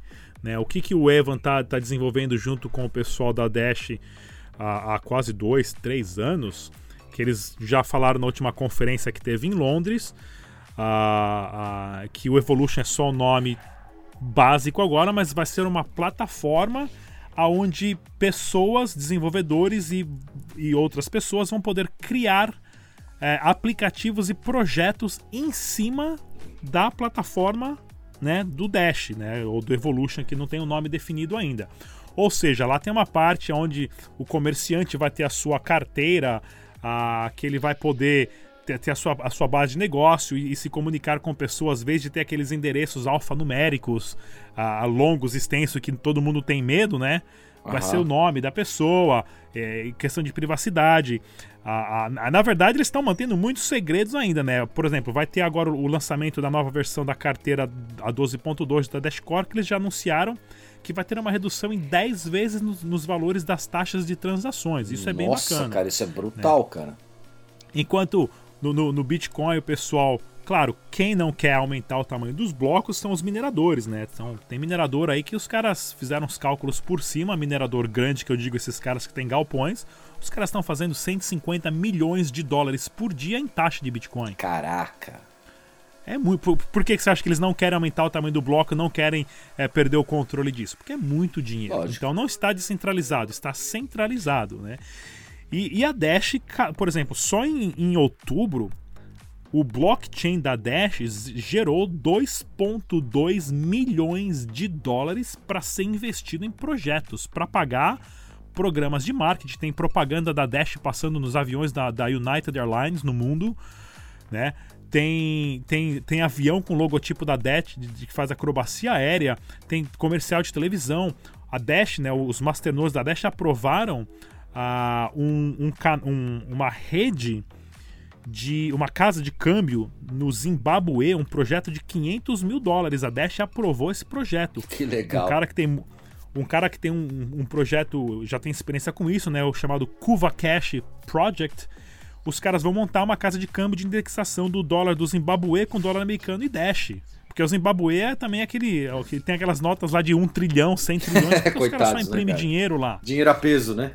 Né? O que, que o Evan tá, tá desenvolvendo junto com o pessoal da Dash há, há quase dois, três anos que eles já falaram na última conferência que teve em Londres, uh, uh, que o Evolution é só o nome básico agora, mas vai ser uma plataforma aonde pessoas, desenvolvedores e, e outras pessoas vão poder criar é, aplicativos e projetos em cima da plataforma né, do Dash, né, ou do Evolution, que não tem o um nome definido ainda. Ou seja, lá tem uma parte onde o comerciante vai ter a sua carteira, que ele vai poder ter, ter a, sua, a sua base de negócio e, e, se comunicar com pessoas, às vezes de ter aqueles endereços alfanuméricos, longos, extensos, que todo mundo tem medo, né? Vai uhum. ser o nome da pessoa, é, questão de privacidade. Na verdade, eles estão mantendo muitos segredos ainda, né? Por exemplo, vai ter agora o lançamento da nova versão da carteira a 12.2 da Dashcore, que eles já anunciaram que vai ter uma redução em 10 vezes nos, nos valores das taxas de transações. Isso é bem Nossa, bacana. cara, isso é brutal, né? cara. Enquanto no, no, no, Bitcoin o pessoal Claro, quem não quer aumentar o tamanho dos blocos são os mineradores, né? Então, tem minerador aí que os caras fizeram os cálculos por cima, minerador grande, que eu digo esses caras que tem galpões, os caras estão fazendo 150 milhões de dólares por dia em taxa de Bitcoin. Caraca. É muito. Por, por que, você acha que eles não querem aumentar o tamanho do bloco, não querem é, perder o controle disso? Porque é muito dinheiro. Lógico. Então não está descentralizado, está centralizado, né? E, e a Dash, por exemplo, só em, em outubro, o blockchain da Dash gerou 2,2 milhões de dólares para ser investido em projetos, para pagar programas de marketing. Tem propaganda da Dash passando nos aviões da, da United Airlines no mundo, né? Tem, tem, tem avião com logotipo da Dash de, de que faz acrobacia aérea, tem comercial de televisão. A Dash, né, os masternodes da Dash aprovaram ah, um, um um- uma rede de uma casa de câmbio no Zimbabue, um projeto de 500 mil dólares. A Dash aprovou esse projeto. Que legal. Um cara que tem um cara que tem um, um projeto, já tem experiência com isso, né? O chamado Kuva Cash Project. Os caras vão montar uma casa de câmbio de indexação do dólar do Zimbabue com dólar americano e Dash. Porque o Zimbabue é também aquele. é tem aquelas notas lá de 1 trilhão, 100 trilhões. Porque os caras só né, imprimem cara? dinheiro lá. Dinheiro a peso, né?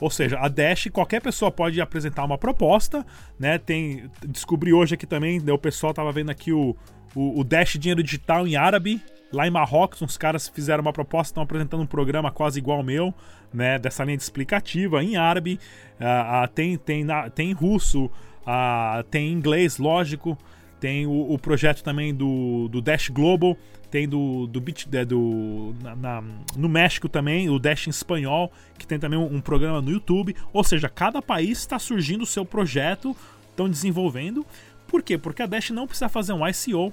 Ou seja, a Dash, qualquer pessoa pode apresentar uma proposta, né? Tem, descobri hoje aqui também, né, o pessoal tava vendo aqui o, o, o Dash Dinheiro Digital em árabe. Lá em Marrocos, uns caras fizeram uma proposta, estão apresentando um programa quase igual ao meu, né? Dessa linha de explicativa em árabe. Ah, ah, tem, tem, na- tem em russo, ah, tem em inglês, lógico. Tem o, o projeto também do, do Dash Global, tem do, do, Bit, é, do na- na- no México também, o Dash em espanhol, que tem também um, um programa no YouTube. Ou seja, cada país está surgindo o seu projeto, estão desenvolvendo. Por quê? Porque a Dash não precisa fazer um ICO.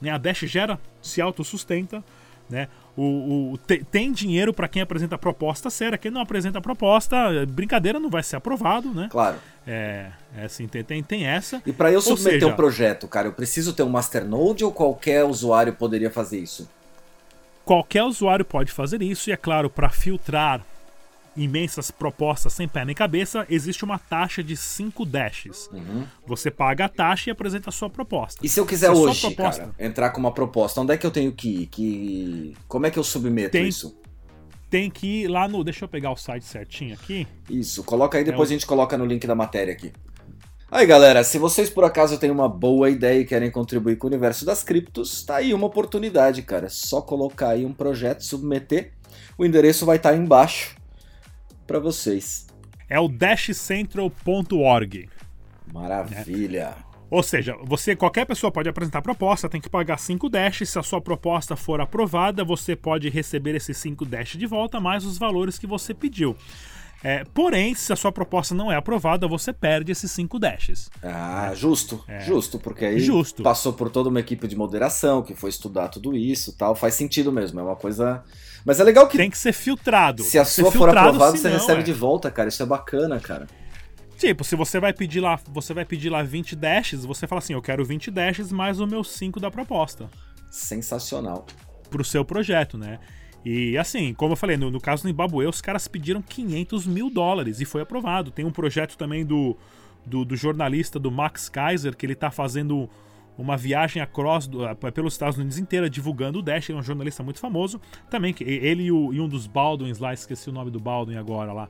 Né? A Dash gera, se autossustenta. Né? O, o- te- tem dinheiro para quem apresenta proposta séria. Quem não apresenta proposta, brincadeira, não vai ser aprovado. Né? Claro. É, é assim, tem, tem, tem essa. E para eu submeter seja- um projeto, cara, eu preciso ter um masternode ou qualquer usuário poderia fazer isso? Qualquer usuário pode fazer isso, e é claro, para filtrar imensas propostas sem pé nem cabeça, existe uma taxa de 5 dashes. Você paga a taxa e apresenta a sua proposta. Uhum. E se eu quiser Se hoje, proposta- cara, entrar com uma proposta, onde é que eu tenho que ir? Que... Como é que eu submeto Tem- isso? Tem que ir lá no. Deixa eu pegar o site certinho aqui. Isso, coloca aí, depois É o- a gente coloca no link da matéria aqui. Aí galera, se vocês por acaso têm uma boa ideia e querem contribuir com o universo das criptos, tá aí uma oportunidade, cara. É só colocar aí um projeto, submeter. O endereço vai estar aí embaixo para vocês. É o dashcentral.org. Maravilha. Ou seja, você qualquer pessoa pode apresentar proposta, tem que pagar 5 dash. Se a sua proposta for aprovada, você pode receber esses 5 dash de volta, mais os valores que você pediu. É, porém, se a sua proposta não é aprovada, você perde esses 5 dashes. Ah, justo, justo, porque aí É. Justo. passou por toda uma equipe de moderação que foi estudar tudo isso e tal. Faz sentido mesmo, é uma coisa. Mas é legal que Tem que ser filtrado. se a sua for aprovada, você senão, recebe é. de volta, cara. Isso é bacana, cara. Tipo, se você vai pedir lá, você vai pedir lá 20 dashes, você fala assim, eu quero 20 dashes mais o meu 5 da proposta Sensacional. pro seu projeto, né? E assim, como eu falei, no, no caso do Zimbabue, os caras pediram 500 mil dólares e foi aprovado. Tem um projeto também do, do, do jornalista do Max Kaiser, que ele tá fazendo uma viagem across do, eh, pelos Estados Unidos inteira divulgando o Dash, ele é um jornalista muito famoso. Também, que ele e, o- e um dos Baldwins lá, esqueci o nome do Baldwin agora lá,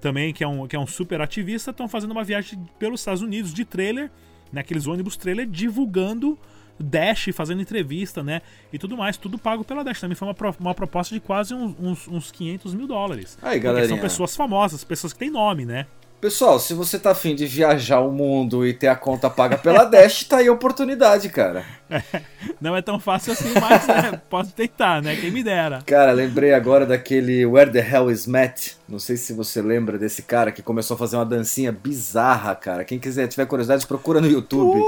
também, que é um, que é um super ativista, estão fazendo uma viagem pelos Estados Unidos de trailer, naqueles ônibus trailer, divulgando Dash, fazendo entrevista, né? E tudo mais, tudo pago pela Dash. Também foi uma, pro- uma proposta de quase uns, uns, uns 500 mil dólares. Aí, Porque são galerinha. pessoas famosas, pessoas que têm nome, né? Pessoal, se você tá afim de viajar o mundo e ter a conta paga pela Dash, tá aí a oportunidade, cara. Não é tão fácil assim, mas né, posso tentar, né? Quem me dera. Cara, lembrei agora daquele Where the Hell is Matt. Não sei se você lembra desse cara que começou a fazer uma dancinha bizarra, cara. Quem quiser, tiver curiosidade, procura no YouTube.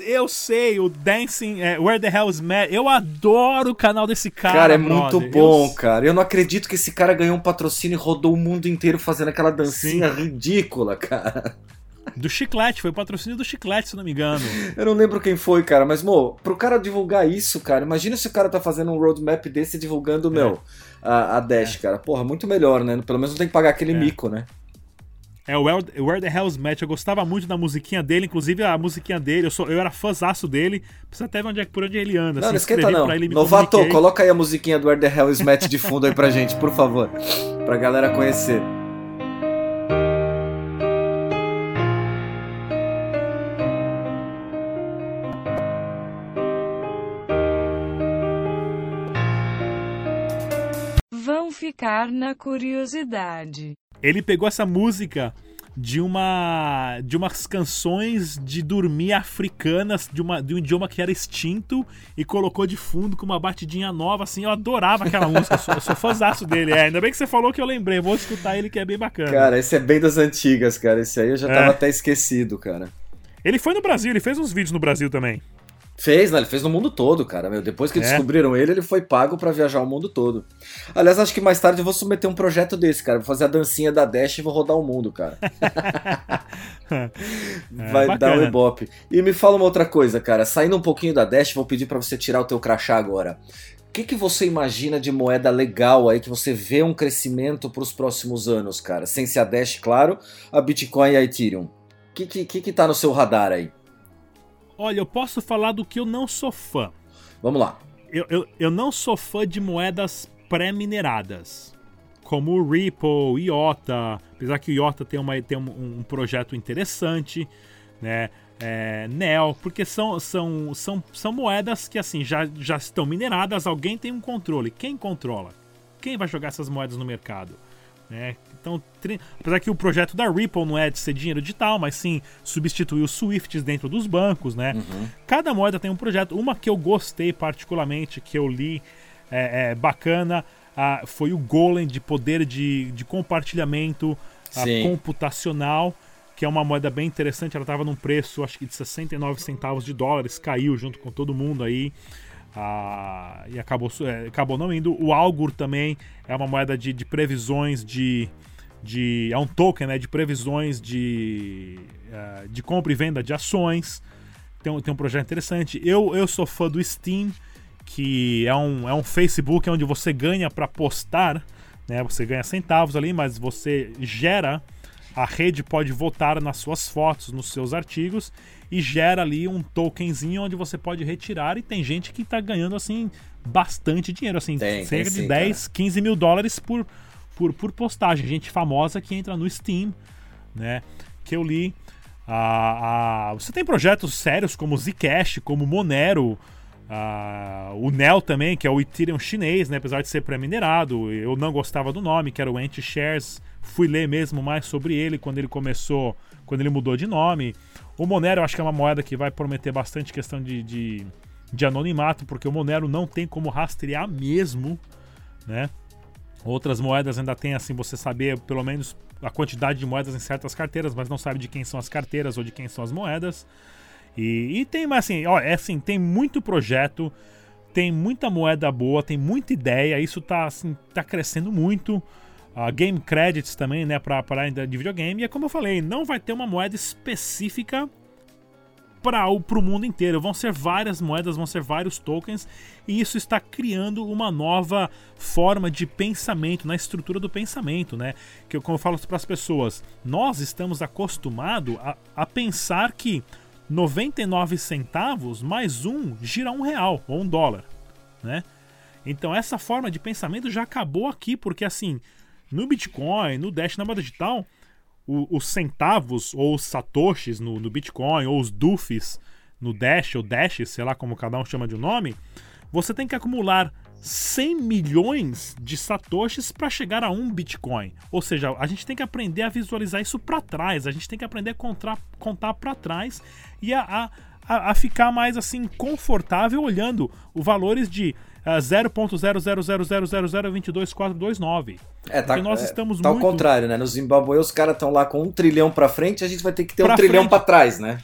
Eu sei, o Dancing, é, Where the Hell is Mad. Eu adoro o canal desse cara. Cara, é brother. muito bom, Eu- cara. Eu não acredito que esse cara ganhou um patrocínio e rodou o mundo inteiro fazendo aquela dancinha ridícula, cara. Do Chiclete, foi o patrocínio do Chiclete, se não me engano. Eu não lembro quem foi, cara, mas, mo, pro cara divulgar isso, cara, imagina se o cara tá fazendo um roadmap desse divulgando, meu, a, a Dash, cara. Porra, muito melhor, né? Pelo menos não tem que pagar aquele É. mico, né? É o Where, Where the Hell's Match. Eu gostava muito da musiquinha dele, inclusive a musiquinha dele. Eu, sou, eu era fãzaço dele. Precisa até ver onde é, por onde ele anda. Não, assim, não esquenta não. ele, me Novato, comuniquei. coloca aí a musiquinha do Where the Hell is Matt de fundo aí pra gente, por favor. Pra galera conhecer. Vão ficar na curiosidade. Ele pegou essa música de uma de umas canções de dormir africanas de, uma, de um idioma que era extinto e colocou de fundo com uma batidinha nova, assim, eu adorava aquela música, eu sou, eu sou fãzaço dele, é, ainda bem que você falou que eu lembrei, vou escutar ele que é bem bacana. Cara, esse é bem das antigas, cara. Esse aí eu já É. tava até esquecido, cara. Ele foi no Brasil, ele fez uns vídeos no Brasil também. Fez, né? Ele fez no mundo todo, cara. Meu, depois que É. descobriram ele, ele foi pago pra viajar o mundo todo. Aliás, acho que mais tarde eu vou submeter um projeto desse, cara. Vou fazer a dancinha da Dash e vou rodar o mundo, cara. Vai dar bacana. um ibope. E me fala uma outra coisa, cara. Saindo um pouquinho da Dash, vou pedir pra você tirar o teu crachá agora. O que, que você imagina de moeda legal aí que você vê um crescimento pros próximos anos, cara? Sem ser a Dash, claro, a Bitcoin e a Ethereum. O que, que, que, que tá no seu radar aí? Olha, eu posso falar do que eu não sou fã. Vamos lá. Eu, eu, eu não sou fã de moedas pré-mineradas. Como o Ripple, IOTA, apesar que o IOTA tem, uma, tem um, um projeto interessante, né? É, Neo, porque são, são, são, são moedas que assim já, já estão mineradas, alguém tem um controle. Quem controla? Quem vai jogar essas moedas no mercado? Né? Então, apesar que o projeto da Ripple não é de ser dinheiro digital, mas sim substituir os Swifts dentro dos bancos, né? Cada moeda tem um projeto. Uma que eu gostei particularmente, que eu li, é, é bacana, ah, foi o Golem de poder de, de compartilhamento ah, computacional, que é uma moeda bem interessante. Ela estava num preço, acho que de 69 centavos de dólares, caiu junto com todo mundo aí. Ah, e acabou, é, acabou não indo. O Algor também é uma moeda de, de previsões de, de. É um token né, de previsões de, eh, de compra e venda de ações. Tem, um- tem um projeto interessante. Eu, eu sou fã do Steam, que é um, é um Facebook onde você ganha para postar. Né, você ganha centavos ali, mas você gera. A rede pode votar nas suas fotos, nos seus artigos e gera ali um tokenzinho onde você pode retirar e tem gente que tá ganhando assim bastante dinheiro, assim, Tem, cerca tem de sim, 10, 15 mil dólares por, por, por postagem. Gente famosa que entra no Steam, né? Que eu li. Ah, ah, você tem projetos sérios como Zcash, como Monero, ah, o Neo também, que é o Ethereum chinês, né? Apesar de ser pré-minerado, eu não gostava do nome, que era o Anti-Shares. Fui ler mesmo mais sobre ele quando ele começou, quando ele mudou de nome. O Monero eu acho que é uma moeda que vai prometer bastante questão de, de, de anonimato, porque o Monero não tem como rastrear mesmo, né? Outras moedas ainda tem assim, você saber pelo menos a quantidade de moedas em certas carteiras, mas não sabe de quem são as carteiras ou de quem são as moedas. E, e tem, mas assim, ó, é assim, tem muito projeto, tem muita moeda boa, tem muita ideia, isso tá, assim, tá crescendo muito. A Game Credits também, né, pra, pra área de videogame. E é como eu falei, não vai ter uma moeda específica para o mundo inteiro. Vão ser várias moedas, vão ser vários tokens, e isso está criando uma nova forma de pensamento, na estrutura do pensamento, né? Que eu, como eu falo para as pessoas, nós estamos acostumados a, a pensar que 99 centavos mais um gira um real ou um dólar, né? Então essa forma de pensamento já acabou aqui, porque assim, no Bitcoin, no Dash, na moeda digital, o- os centavos ou os satoshis no, no Bitcoin ou os dufs no Dash ou Dash, sei lá como cada um chama de um nome, você tem que acumular 100 milhões de satoshis para chegar a um Bitcoin. Ou seja, a gente tem que aprender a visualizar isso para trás, a gente tem que aprender a contar, contar para trás e a, a, a ficar mais assim confortável olhando os valores de ah, 0.00000022429. É, tá, Porque nós é, estamos tá ao muito- contrário, né? No Zimbabue os caras estão lá com um trilhão pra frente, a gente vai ter que ter Pra um trilhão pra trás, né?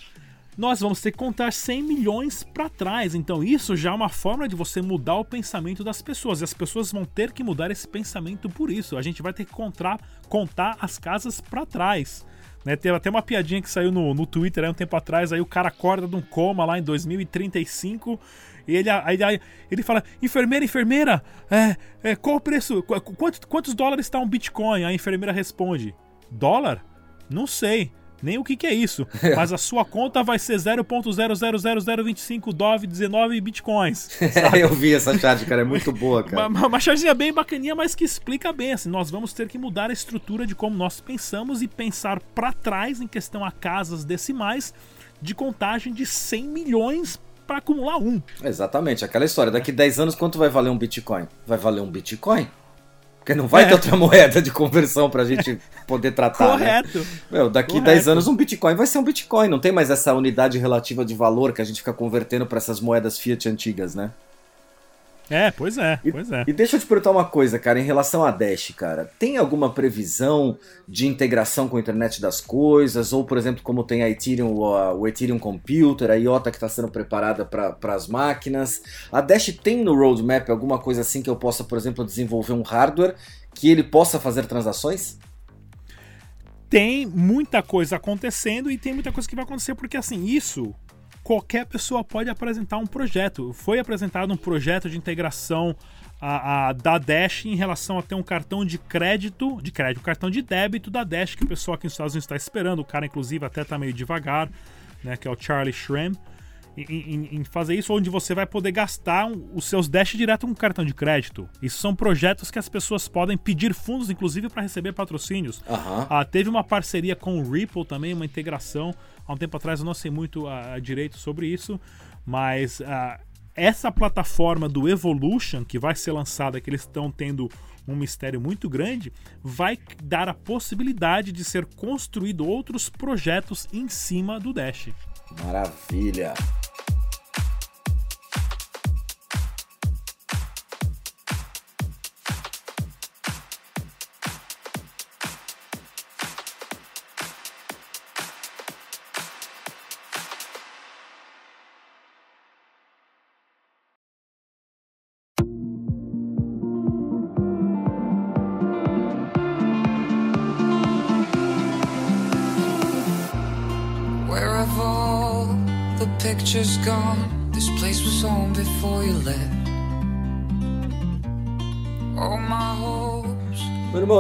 nós vamos ter que contar 100 milhões para trás. Então, isso já é uma forma de você mudar o pensamento das pessoas. E as pessoas vão ter que mudar esse pensamento por isso. A gente vai ter que contar, contar as casas para trás. Né, teve até uma piadinha que saiu no, no Twitter aí um tempo atrás. Aí o cara acorda de um coma lá em 2035. E ele, aí, aí ele fala: enfermeira, enfermeira, é, é, qual o preço? Qu- Quantos, dólares está um Bitcoin? A enfermeira responde: dólar? Não sei. Nem o que, que é isso. Mas a sua conta vai ser 0.000025 DOV 19 bitcoins. Eu vi essa charge, cara. É muito boa, cara. Uma, uma charginha bem bacaninha, mas que explica bem. Assim, nós vamos ter que mudar a estrutura de como nós pensamos e pensar para trás em questão a casas decimais de contagem de 100 milhões para acumular um. Exatamente, aquela história. Daqui 10 anos, quanto vai valer um Bitcoin? Vai valer um Bitcoin? Porque não vai É. ter outra moeda de conversão pra gente poder tratar. né? Correto. Meu, daqui Correto. 10 anos um Bitcoin vai ser um Bitcoin. Não tem mais essa unidade relativa de valor que a gente fica convertendo pra essas moedas fiat antigas, né? É, pois é, pois é. E deixa eu te perguntar uma coisa, cara, em relação a Dash, cara. Tem alguma previsão de integração com a internet das coisas? Ou, por exemplo, como tem a Ethereum, o Ethereum Computer, a IOTA que está sendo preparada para as máquinas. A Dash tem no roadmap alguma coisa assim que eu possa, por exemplo, desenvolver um hardware que ele possa fazer transações? Tem muita coisa acontecendo e tem muita coisa que vai acontecer porque assim, isso qualquer pessoa pode apresentar um projeto. Foi apresentado um projeto de integração a, a- da Dash em relação a ter um cartão de crédito, de crédito, um cartão de débito da Dash que o pessoal aqui nos Estados Unidos está esperando. O cara, inclusive, até tá meio devagar, né? Que é o Charlie Shrem. Em, em- em fazer isso, onde você vai poder gastar os seus Dash direto com cartão de crédito. Isso são projetos que as pessoas podem pedir fundos, inclusive, para receber patrocínios. Aham. Ah, teve uma parceria com o Ripple também, uma integração. Há um tempo atrás eu não sei muito ah, direito sobre isso, mas ah, essa plataforma do Evolution, que vai ser lançada, que eles estão tendo um mistério muito grande, vai dar a possibilidade de ser construído outros projetos em cima do Dash. Maravilha.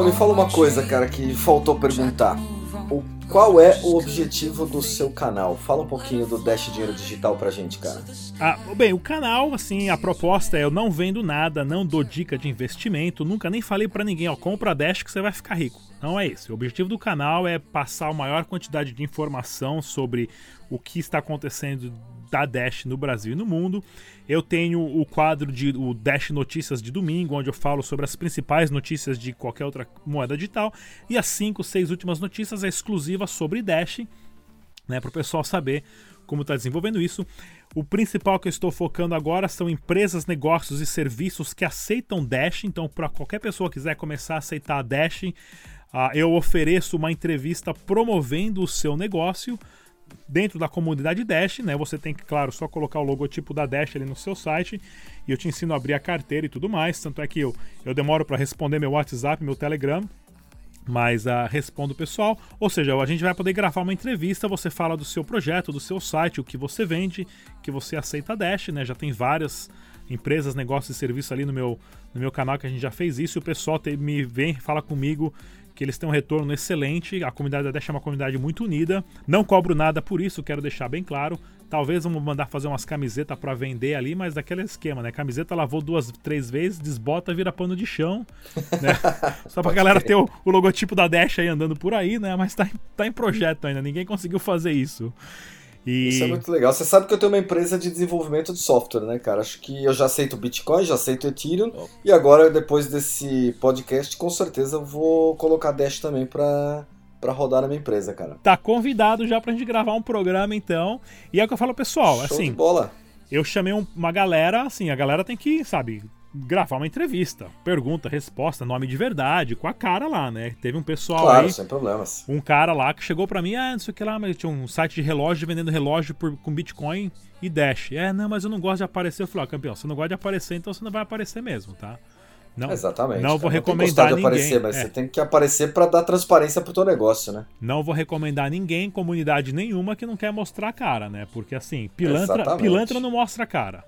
Me fala uma coisa, cara, que faltou perguntar. O, qual é o objetivo do seu canal? Fala um pouquinho do Dash Dinheiro Digital pra gente, cara. Ah, bem, o canal, assim, a proposta é eu não vendo nada, não dou dica de investimento, nunca nem falei pra ninguém, ó, compra a Dash que você vai ficar rico. Não é esse. O objetivo do canal é passar a maior quantidade de informação sobre o que está acontecendo da Dash no Brasil e no mundo. Eu tenho o quadro de o Dash Notícias de domingo, onde eu falo sobre as principais notícias de qualquer outra moeda digital, e as cinco, seis últimas notícias é exclusiva sobre Dash né, para o pessoal saber como está desenvolvendo isso. O principal que eu estou focando agora são empresas, negócios e serviços que aceitam Dash. Então, para qualquer pessoa que quiser começar a aceitar a Dash, ah, eu ofereço uma entrevista promovendo o seu negócio dentro da comunidade Dash, né? Você tem que, claro, só colocar o logotipo da Dash ali no seu site e eu te ensino a abrir a carteira e tudo mais. Tanto é que eu, eu demoro para responder meu WhatsApp, meu Telegram, mas ah, respondo o pessoal. Ou seja, a gente vai poder gravar uma entrevista, você fala do seu projeto, do seu site, o que você vende, que você aceita Dash, né? Já tem várias empresas, negócios e serviços ali no meu, no meu canal que a gente já fez isso. E o pessoal te- me vem, fala comigo que eles têm um retorno excelente. A comunidade da Dash é uma comunidade muito unida. Não cobro nada por isso, quero deixar bem claro. Talvez vamos mandar fazer umas camisetas para vender ali, mas daquele esquema, né? Camiseta lavou duas, três vezes, desbota, vira pano de chão, né? Só pra galera ter o, o logotipo da Dash aí andando por aí, né? Mas tá, tá em projeto ainda, ninguém conseguiu fazer isso. E... Isso é muito legal. Você sabe que eu tenho uma empresa de desenvolvimento de software, né, cara? Acho que eu já aceito Bitcoin, já aceito Ethereum. E agora, depois desse podcast, com certeza eu vou colocar Dash também pra, pra rodar na minha empresa, cara. Tá convidado já pra gente gravar um programa, então. E é o que eu falo, pessoal, Show assim, bola. eu chamei um- uma galera, assim, a galera tem que, sabe, gravar uma entrevista. Pergunta, resposta, nome de verdade, com a cara lá, né? Teve um pessoal Claro, aí, sem problemas. um cara lá que chegou pra mim, ah, não sei o que lá, mas tinha um site de relógio vendendo relógio por, com Bitcoin e Dash. É, não, mas eu não gosto de aparecer. Eu falei, ó, campeão, você não gosta de aparecer, então você não vai aparecer mesmo, tá? Não, Exatamente. Não vou que recomendar ninguém. aparecer, mas é. você tem que aparecer pra dar transparência pro teu negócio, né? Não vou recomendar ninguém, comunidade nenhuma que não quer mostrar a cara, né? Porque assim, pilantra, Exatamente. pilantra não mostra a cara.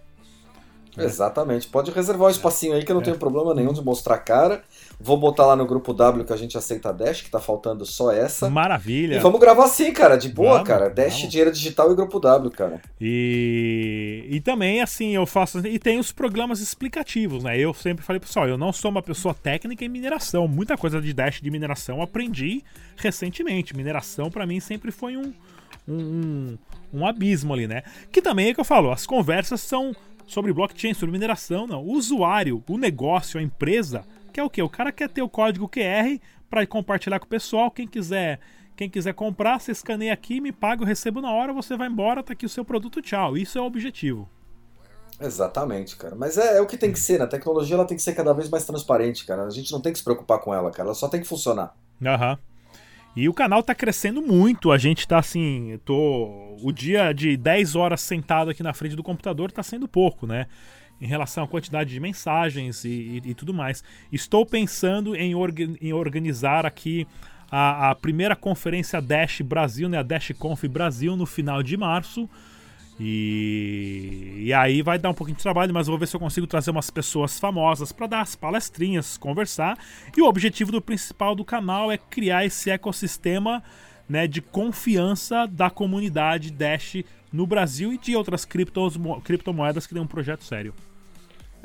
Exatamente. Pode reservar um espacinho aí que eu não É. tenho problema nenhum de mostrar a cara. Vou botar lá no grupo W que a gente aceita a Dash, que tá faltando só essa. Maravilha. E vamos gravar assim, cara, de boa, Vamos, cara. Dash, vamos. dinheiro digital e grupo W, cara. E, e também, assim, eu faço. E tem os programas explicativos, né? Eu sempre falei, pessoal, eu não sou uma pessoa técnica em mineração. Muita coisa de Dash de mineração aprendi recentemente. Mineração, pra mim, sempre foi um, um, um, um abismo ali, né? Que também é que eu falo, as conversas são sobre blockchain, sobre mineração, não. O usuário, o negócio, a empresa, quer o quê? O cara quer ter o código QR para compartilhar com o pessoal. Quem quiser, quem quiser comprar, você escaneia aqui, me paga, eu recebo na hora, você vai embora, tá aqui o seu produto, tchau. Isso é o objetivo. Exatamente, cara. Mas é, é o que tem que ser, né? A tecnologia ela tem que ser cada vez mais transparente, cara. A gente não tem que se preocupar com ela, cara. Ela só tem que funcionar. Aham. E o canal tá crescendo muito. A gente tá assim, tô o dia de 10 horas sentado aqui na frente do computador tá sendo pouco, né? Em relação à quantidade de mensagens e, e- e tudo mais. Estou pensando em, orga- em organizar aqui a, a primeira conferência Dash Brasil, né? A Dash Conf Brasil no final de março. E, e aí vai dar um pouquinho de trabalho, mas vou ver se eu consigo trazer umas pessoas famosas para dar as palestrinhas, conversar. E o objetivo do principal do canal é criar esse ecossistema né, de confiança da comunidade Dash no Brasil e de outras criptos, mo- criptomoedas que tem um projeto sério.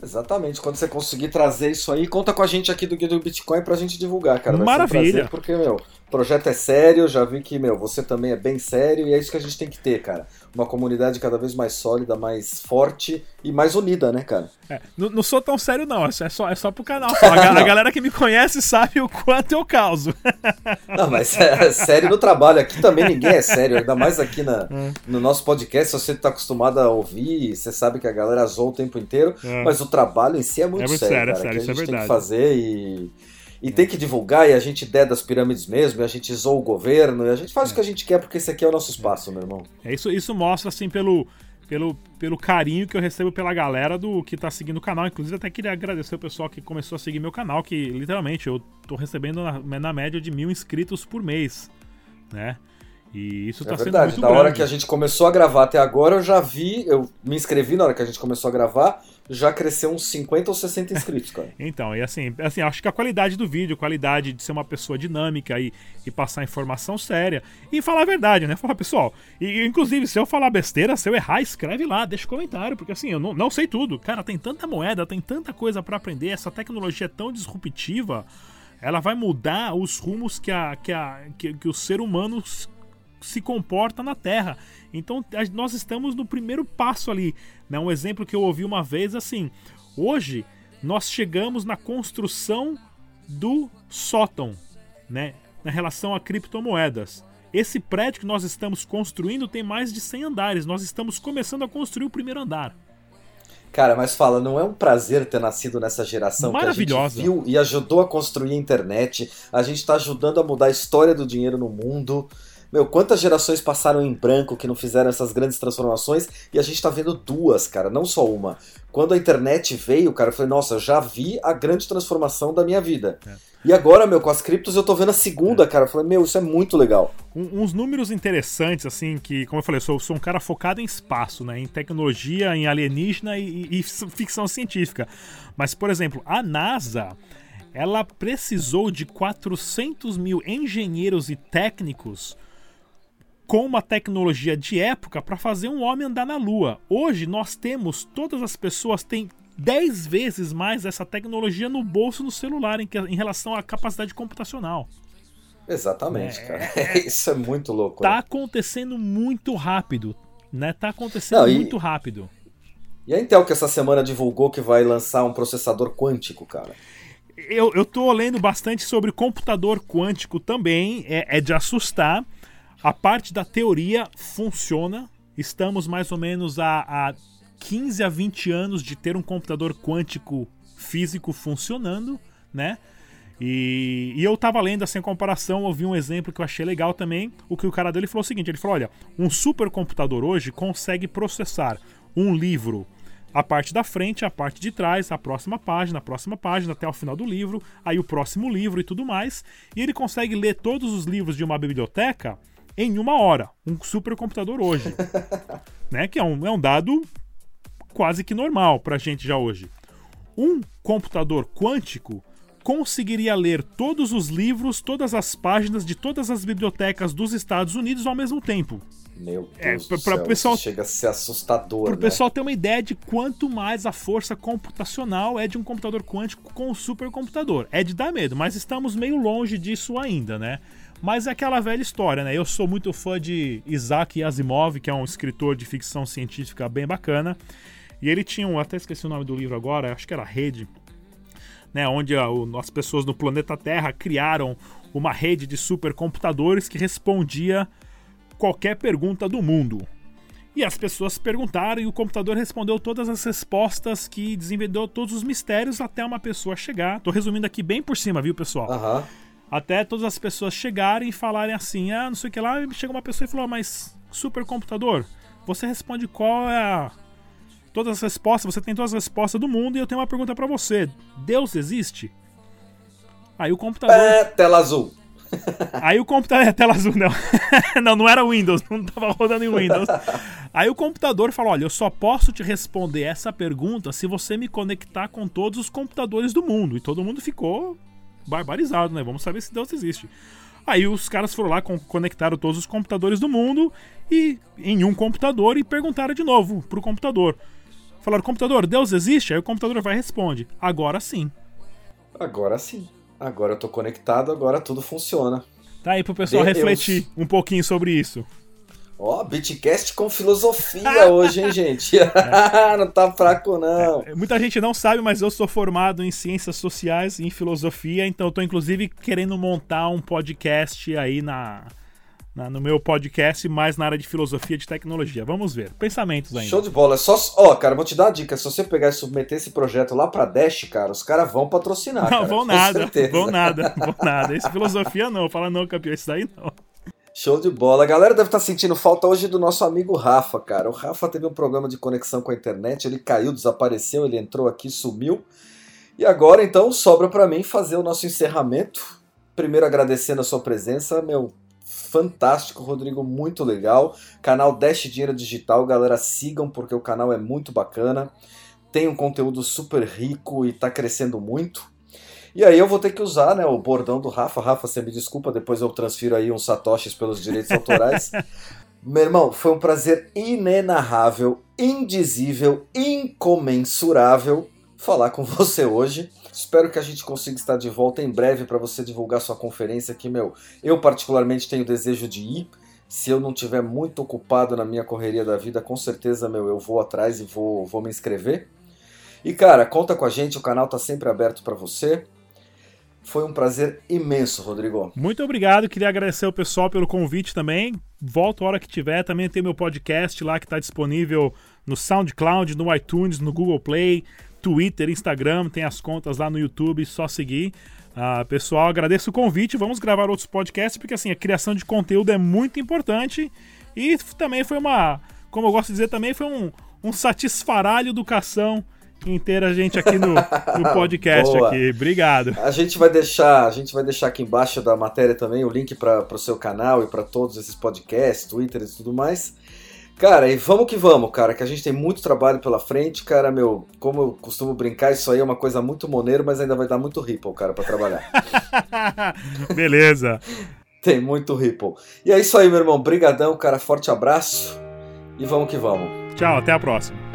Exatamente. Quando você conseguir trazer isso aí, conta com a gente aqui do Guia do Bitcoin pra gente divulgar, cara. Vai um Maravilha. prazer, porque, meu, o projeto é sério, já vi que, meu, você também é bem sério e é isso que a gente tem que ter, cara. Uma comunidade cada vez mais sólida, mais forte e mais unida, né, cara? É, não, não sou tão sério, não. É só, é só pro canal. só. A, a galera que me conhece sabe o quanto eu causo. Não, mas é sério no trabalho. Aqui também ninguém é sério, ainda mais aqui na, É. no nosso podcast. Se você tá acostumado a ouvir, você sabe que a galera zoa o tempo inteiro, É. mas o trabalho em si é muito É muito sério, sério, é cara. sério, que isso a é gente tem que verdade. fazer e. E tem que divulgar, e a gente der das pirâmides mesmo, e a gente zoa o governo, e a gente faz o que a gente quer, porque esse aqui é o nosso espaço, meu irmão. É isso, isso mostra assim pelo, pelo, pelo carinho que eu recebo pela galera do que tá seguindo o canal. Inclusive, até queria agradecer o pessoal que começou a seguir meu canal, que literalmente eu tô recebendo na, na média de mil inscritos por mês, né? E isso tá é sendo verdade, muito da grande. hora que a gente começou a gravar até agora, eu já vi, eu me inscrevi na hora que a gente começou a gravar, já cresceu uns 50 ou 60 inscritos, cara. Então, e assim, assim, acho que a qualidade do vídeo, qualidade de ser uma pessoa dinâmica e, e passar informação séria e falar a verdade, né? Falar, pessoal, e inclusive, se eu falar besteira, se eu errar, escreve lá, deixa comentário, porque assim, eu não, não sei tudo. Cara, tem tanta moeda, tem tanta coisa pra aprender, essa tecnologia é tão disruptiva, ela vai mudar os rumos que, a, que, a, que, que o ser humano se comporta na Terra. Então nós estamos no primeiro passo ali. Né? Um exemplo que eu ouvi uma vez assim: hoje nós chegamos na construção do sótão, né? Na relação a criptomoedas. Esse prédio que nós estamos construindo tem mais de 100 andares. Nós estamos começando a construir o primeiro andar. Cara, mas fala, não é um prazer ter nascido nessa geração Maravilhosa. que a gente viu e ajudou a construir a internet. A gente tá ajudando a mudar a história do dinheiro no mundo. Meu, quantas gerações passaram em branco que não fizeram essas grandes transformações e a gente tá vendo duas, cara, não só uma. Quando a internet veio, cara, eu falei, nossa, já vi a grande transformação da minha vida. E agora, meu, com as criptos eu tô vendo a segunda, cara. Eu falei, meu, isso é muito legal. Um- uns números interessantes, assim, que, como eu falei, eu sou, sou um cara focado em espaço, né? Em tecnologia, em alienígena e, e ficção científica. Mas, por exemplo, a NASA, ela precisou de 400 mil engenheiros e técnicos com uma tecnologia de época para fazer um homem andar na Lua. Hoje nós temos, todas as pessoas têm 10 vezes mais essa tecnologia no bolso no celular em, que- em relação à capacidade computacional. Exatamente, É. cara. Isso é muito louco. tá né? acontecendo muito rápido, né? Tá acontecendo Não, e- muito rápido. E a Intel que essa semana divulgou que vai lançar um processador quântico, cara. Eu, eu tô lendo bastante sobre computador quântico também, é, é de assustar. A parte da teoria funciona. Estamos mais ou menos a, a 15 a 20 anos de ter um computador quântico físico funcionando, né? E, e eu tava lendo assim, a comparação, eu vi um exemplo que eu achei legal também. O que o cara dele falou o seguinte: ele falou, olha, um supercomputador hoje consegue processar um livro, a parte da frente, a parte de trás, a próxima página, a próxima página, até o final do livro, aí o próximo livro e tudo mais. E ele consegue ler todos os livros de uma biblioteca em uma hora. Um supercomputador hoje. né? Que é um, é um dado quase que normal pra gente já hoje. Um computador quântico conseguiria ler todos os livros, todas as páginas de todas as bibliotecas dos Estados Unidos ao mesmo tempo. Meu É, Deus pra- do pra pessoal- isso chega a ser assustador, Para o né? pessoal ter uma ideia de quanto mais a força computacional é de um computador quântico com um supercomputador. É de dar medo, mas estamos meio longe disso ainda, né? Mas é aquela velha história, né? Eu sou muito fã de Isaac Asimov, que é um escritor de ficção científica bem bacana. E ele tinha um, até esqueci o nome do livro agora, acho que era Rede, né, onde a- o- as pessoas no planeta Terra criaram uma rede de supercomputadores que respondia qualquer pergunta do mundo. E as pessoas perguntaram e o computador respondeu todas as respostas que desenvolveu todos os mistérios até uma pessoa chegar. Tô resumindo aqui bem por cima, viu, pessoal? Aham. Até todas as pessoas chegarem e falarem assim: ah, não sei o que lá. E chega uma pessoa e falou: "Ah, mas supercomputador, você responde qual é a. Todas as respostas, você tem todas as respostas do mundo e eu tenho uma pergunta pra você: Deus existe? Aí o computador. É, tela azul. Aí o computador. É tela azul, não. não, não era Windows, não tava rodando em Windows. Aí o computador falou: olha, eu só posso te responder essa pergunta se você me conectar com todos os computadores do mundo. E todo mundo ficou barbarizado, né? Vamos saber se Deus existe. Aí os caras foram lá, con- conectaram todos os computadores do mundo e em um computador e perguntaram de novo pro computador. Falaram, computador, Deus existe? Aí o computador vai e responde, agora sim. Agora sim. Agora eu tô conectado, agora tudo funciona. Tá aí pro pessoal Deus. refletir um pouquinho sobre isso. Ó, Bitcast com filosofia hoje, hein, gente? não tá fraco, não. Muita gente não sabe, mas eu sou formado em ciências sociais e em filosofia, então eu tô inclusive querendo montar um podcast aí na, na- no meu podcast, mais na área de filosofia e de tecnologia. Vamos ver. Pensamentos ainda. Show de bola. É só. Ó, cara, vou te dar uma dica. Se você pegar e submeter esse projeto lá pra Dash, cara, os caras vão patrocinar. Não, cara, vão nada, vão nada, vão nada. Esse filosofia não, fala não, campeão, isso daí não. Show de bola. A galera deve estar sentindo falta hoje do nosso amigo Rafa, cara. O Rafa teve um problema de conexão com a internet, ele caiu, desapareceu, ele entrou aqui, sumiu. E agora, então, sobra pra mim fazer o nosso encerramento. Primeiro agradecendo a sua presença, meu fantástico, Rodrigo, muito legal. Canal Dash Dinheiro Digital, galera, sigam porque o canal é muito bacana. Tem um conteúdo super rico e tá crescendo muito. E aí eu vou ter que usar né, o bordão do Rafa. Rafa, você me desculpa, depois eu transfiro aí uns satoshis pelos direitos autorais. Meu irmão, foi um prazer inenarrável, indizível, incomensurável falar com você hoje. Espero que a gente consiga estar de volta em breve para você divulgar sua conferência que, meu, eu particularmente tenho desejo de ir. Se eu não tiver muito ocupado na minha correria da vida, com certeza, meu, eu vou atrás e vou, vou me inscrever. E cara, conta com a gente, o canal tá sempre aberto para você. Foi um prazer imenso, Rodrigo. Muito obrigado, queria agradecer o pessoal pelo convite também. Volto a hora que tiver, também tem meu podcast lá que está disponível no SoundCloud, no iTunes, no Google Play, Twitter, Instagram, tem as contas lá no YouTube, só seguir. Ah, pessoal, agradeço o convite, vamos gravar outros podcasts, porque assim, a criação de conteúdo é muito importante e também foi uma, como eu gosto de dizer, também foi um, um satisfaralho educação ter a gente aqui no, no podcast Boa. aqui. Obrigado. A gente vai deixar, a gente vai deixar aqui embaixo da matéria também o link para o seu canal e para todos esses podcasts, Twitter e tudo mais. Cara, e vamos que vamos, cara, que a gente tem muito trabalho pela frente, cara, meu, como eu costumo brincar, isso aí é uma coisa muito moneiro, mas ainda vai dar muito Ripple, cara, para trabalhar. Beleza. tem muito Ripple. E é isso aí, meu irmão, brigadão, cara, forte abraço e vamos que vamos. Tchau, até a próxima.